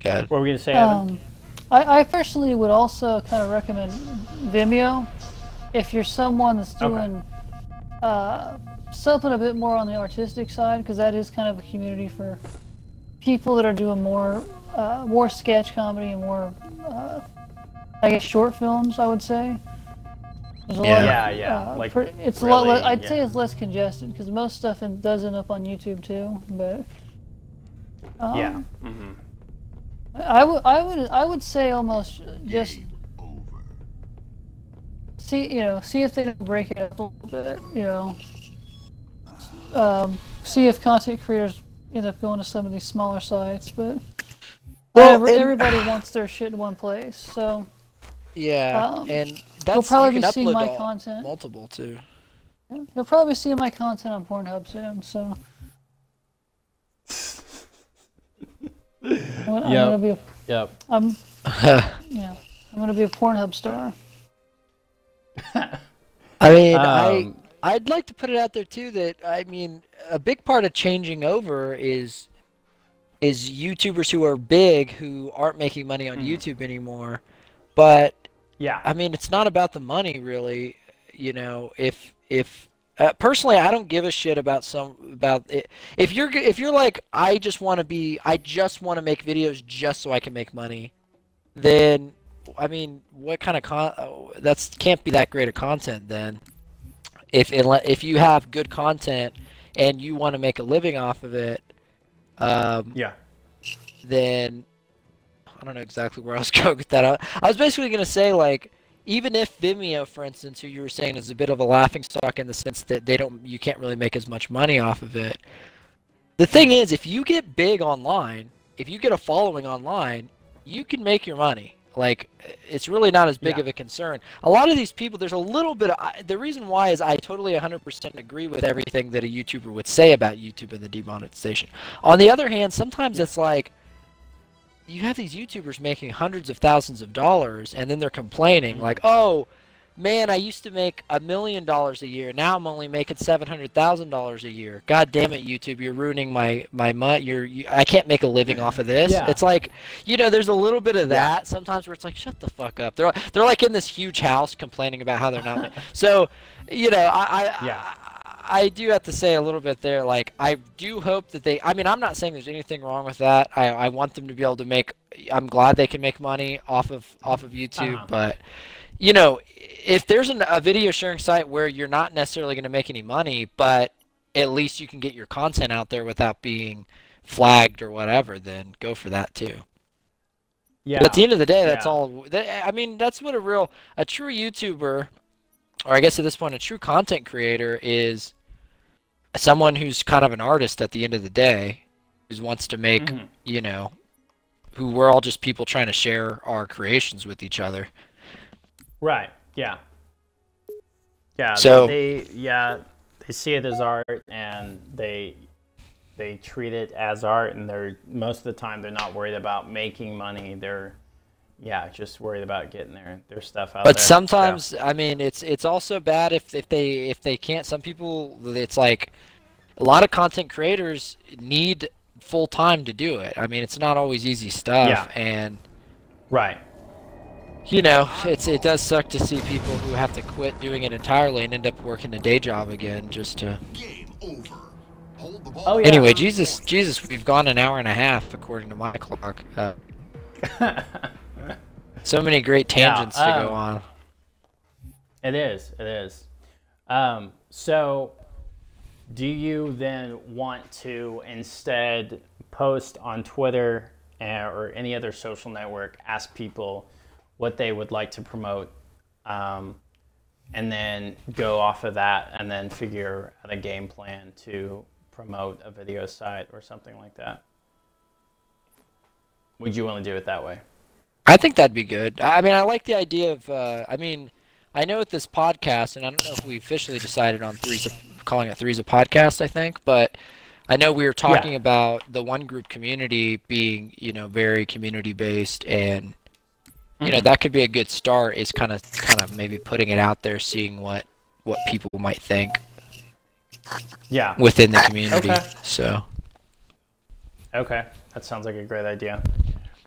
God. What were we gonna say, Evan? Um, I, I personally would also kind of recommend Vimeo if you're someone that's Okay. doing uh, something a bit more on the artistic side, because that is kind of a community for people that are doing more uh, more sketch comedy and more, uh, I guess, short films. I would say. There's a lot of, Yeah, yeah, uh, like, pre- it's a lot. really, le- I'd yeah. say it's less congested because most stuff in, does end up on YouTube too, but. Um, yeah. Mm-hmm. I would, I would, I would say almost just see, you know, see if they can break it up a little bit, you know. Um, see if content creators end up going to some of these smaller sites, but Well, every- and- everybody wants their shit in one place, so Yeah, Um, and that's you'll probably you be seeing my all- content. multiple too. you'll probably see my content on Pornhub soon. So I'm, gonna- I'm Yep. gonna be, a, Yep. I'm, yeah, I'm gonna be a Pornhub star. I mean, I Um, I'd like to put it out there too that I mean a big part of changing over is is YouTubers who are big who aren't making money on Mhm. YouTube anymore. But Yeah. I mean, it's not about the money really. You know, if if uh, personally, I don't give a shit about some about it. If you're if you're like, I just want to be, I just want to make videos just so I can make money, then I mean, what kind of con? oh, That's can't be that great of content then. If if you have good content and you want to make a living off of it, um, Yeah. then I don't know exactly where I was going with that. I, I was basically going to say like even if Vimeo, for instance, who you were saying is a bit of a laughing stock in the sense that they don't, you can't really make as much money off of it. The thing is, if you get big online, if you get a following online, you can make your money. Like it's really not as big Yeah. of a concern. A lot of these people, there's a little bit. Of, the reason why is I totally 100% agree with everything that a YouTuber would say about YouTube and the demonetization. On the other hand, sometimes it's like you have these YouTubers making hundreds of thousands of dollars, and then they're complaining mm-hmm. like, "Oh, man, I used to make a million dollars a year. Now I'm only making seven hundred thousand dollars a year. God damn it, YouTube! You're ruining my my money. You're you, I can't make a living off of this. Yeah. It's like, you know, there's a little bit of Yeah. that sometimes where it's like, shut the fuck up. They're they're like in this huge house complaining about how they're not. so, you know, I I, Yeah. I I do have to say a little bit there. Like, I do hope that they. I mean, I'm not saying there's anything wrong with that. I, I want them to be able to make. I'm glad they can make money off of off of YouTube, Uh-huh. but you know, if there's an, a video sharing site where you're not necessarily going to make any money, but at least you can get your content out there without being flagged or whatever, then go for that too. Yeah. But at the end of the day, that's Yeah. all. That, I mean, that's what a real, a true YouTuber, or I guess at this point, a true content creator is someone who's kind of an artist at the end of the day, who wants to make, Mhm. you know, who we're all just people trying to share our creations with each other. Right. Yeah. Yeah. So- they yeah they see it as art and they they treat it as art and they're most of the time they're not worried about making money. They're yeah just worried about getting their their stuff out But there. So- sometimes, I mean, it's it's also bad if if they if they can't. Some people, it's like a lot of content creators need full time to do it. I mean, it's not always easy stuff, Yeah. and right. you know, it's it does suck to see people who have to quit doing it entirely and end up working a day job again just to. Game over. Hold the ball. Oh, yeah. Anyway, Jesus, Jesus, we've gone an hour and a half according to my clock. Uh, so many great Yeah, tangents to go um, on. It is. It is. Um, so, do you then want to instead post on Twitter uh, or any other social network, ask people what they would like to promote, um, and then go off of that and then figure out a game plan to promote a video site or something like that? Would you want to do it that way? I think that'd be good. I mean, I like the idea of. Uh, I mean, I know with this podcast, and I don't know if we officially decided on threes, a, calling it threes a podcast. I think, but I know we were talking about the one group community being, you know, very community based, and you know that could be a good start. Is kind of, kind of maybe putting it out there, seeing what what people might think Yeah. within the community. Okay. So. Okay, that sounds like a great idea.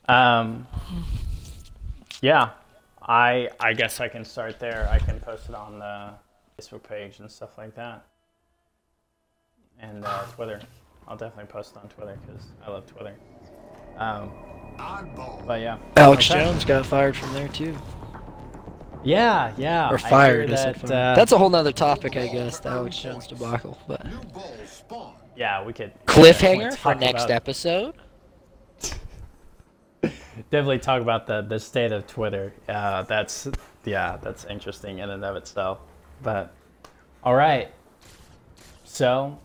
Um, yeah, I I guess I can start there. I can post it on the Facebook page and stuff like that, and uh, Twitter. I'll definitely post it on Twitter because I love Twitter. Um, Oddball. but yeah, Alex Okay. Jones got fired from there too. yeah, yeah. Or I fired, that, fired. uh, That's a whole nother topic, I guess, the Alex Jones debacle. But New ball spawn. yeah. We could cliffhanger for next about- episode. definitely talk about the the state of Twitter. Uh, that's yeah, that's interesting in and of itself. But all right, so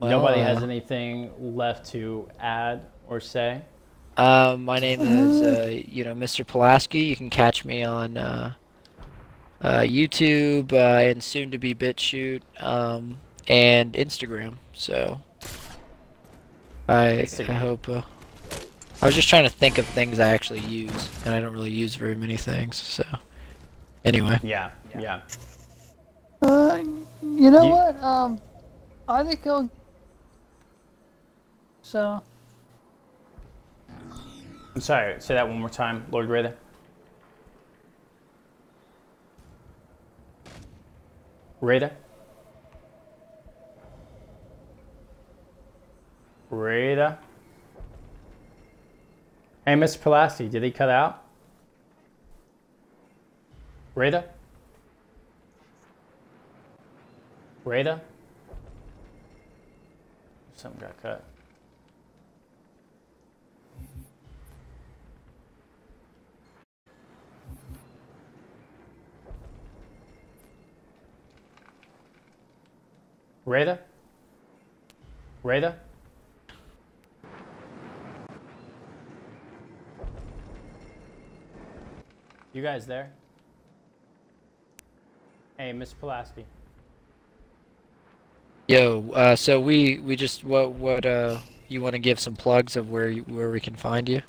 nobody has uh, anything left to add or say. Um, my name is, uh, you know, Mr. Pulaski. You can catch me on uh, uh, YouTube uh, and soon to be BitChute um, and Instagram. So I, I hope. Uh, I was just trying to think of things I actually use, and I don't really use very many things. So anyway, Yeah, yeah. Uh, you know You- what? Um, I think I'll. So, I'm sorry. Say that one more time, Lord Rada. Rada. Rada. Hey, Mr. Pulaski, did he cut out? Rada? Rada? Something got cut. Rada? Rada? You guys there? Hey, Miss Pulaski. yo, uh, so we we just what what uh you want to give some plugs of where you, where we can find you?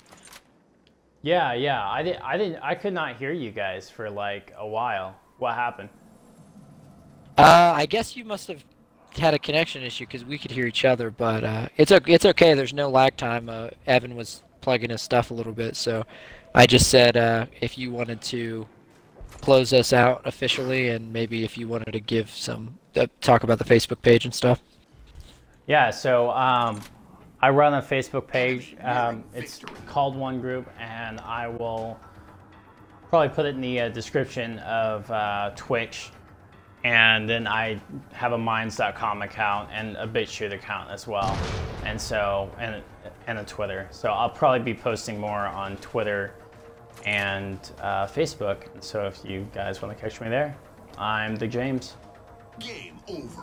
Yeah, yeah. I did. I didn't. I could not hear you guys for like a while. What happened? Uh, I guess you must have had a connection issue because we could hear each other, but uh, it's it's okay. There's no lag time. Uh, Evan was plugging his stuff a little bit, so I just said uh, if you wanted to close us out officially, and maybe if you wanted to give some uh, talk about the Facebook page and stuff. Yeah. So um, I run a Facebook page. Um, it's called One Group, and I will probably put it in the uh, description of uh, Twitch. And then I have a Minds.com account and a BitChute account as well, and so and and a Twitter. So I'll probably be posting more on Twitter and uh, Facebook. So if you guys want to catch me there, I'm the James. Game over.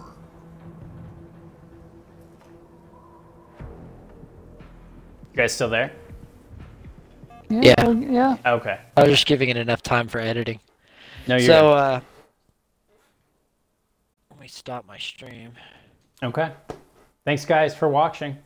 You guys still there? Yeah. well, yeah. Okay. I was just giving it enough time for editing. No, you're so uh, let me stop my stream. Okay. Thanks, guys, for watching.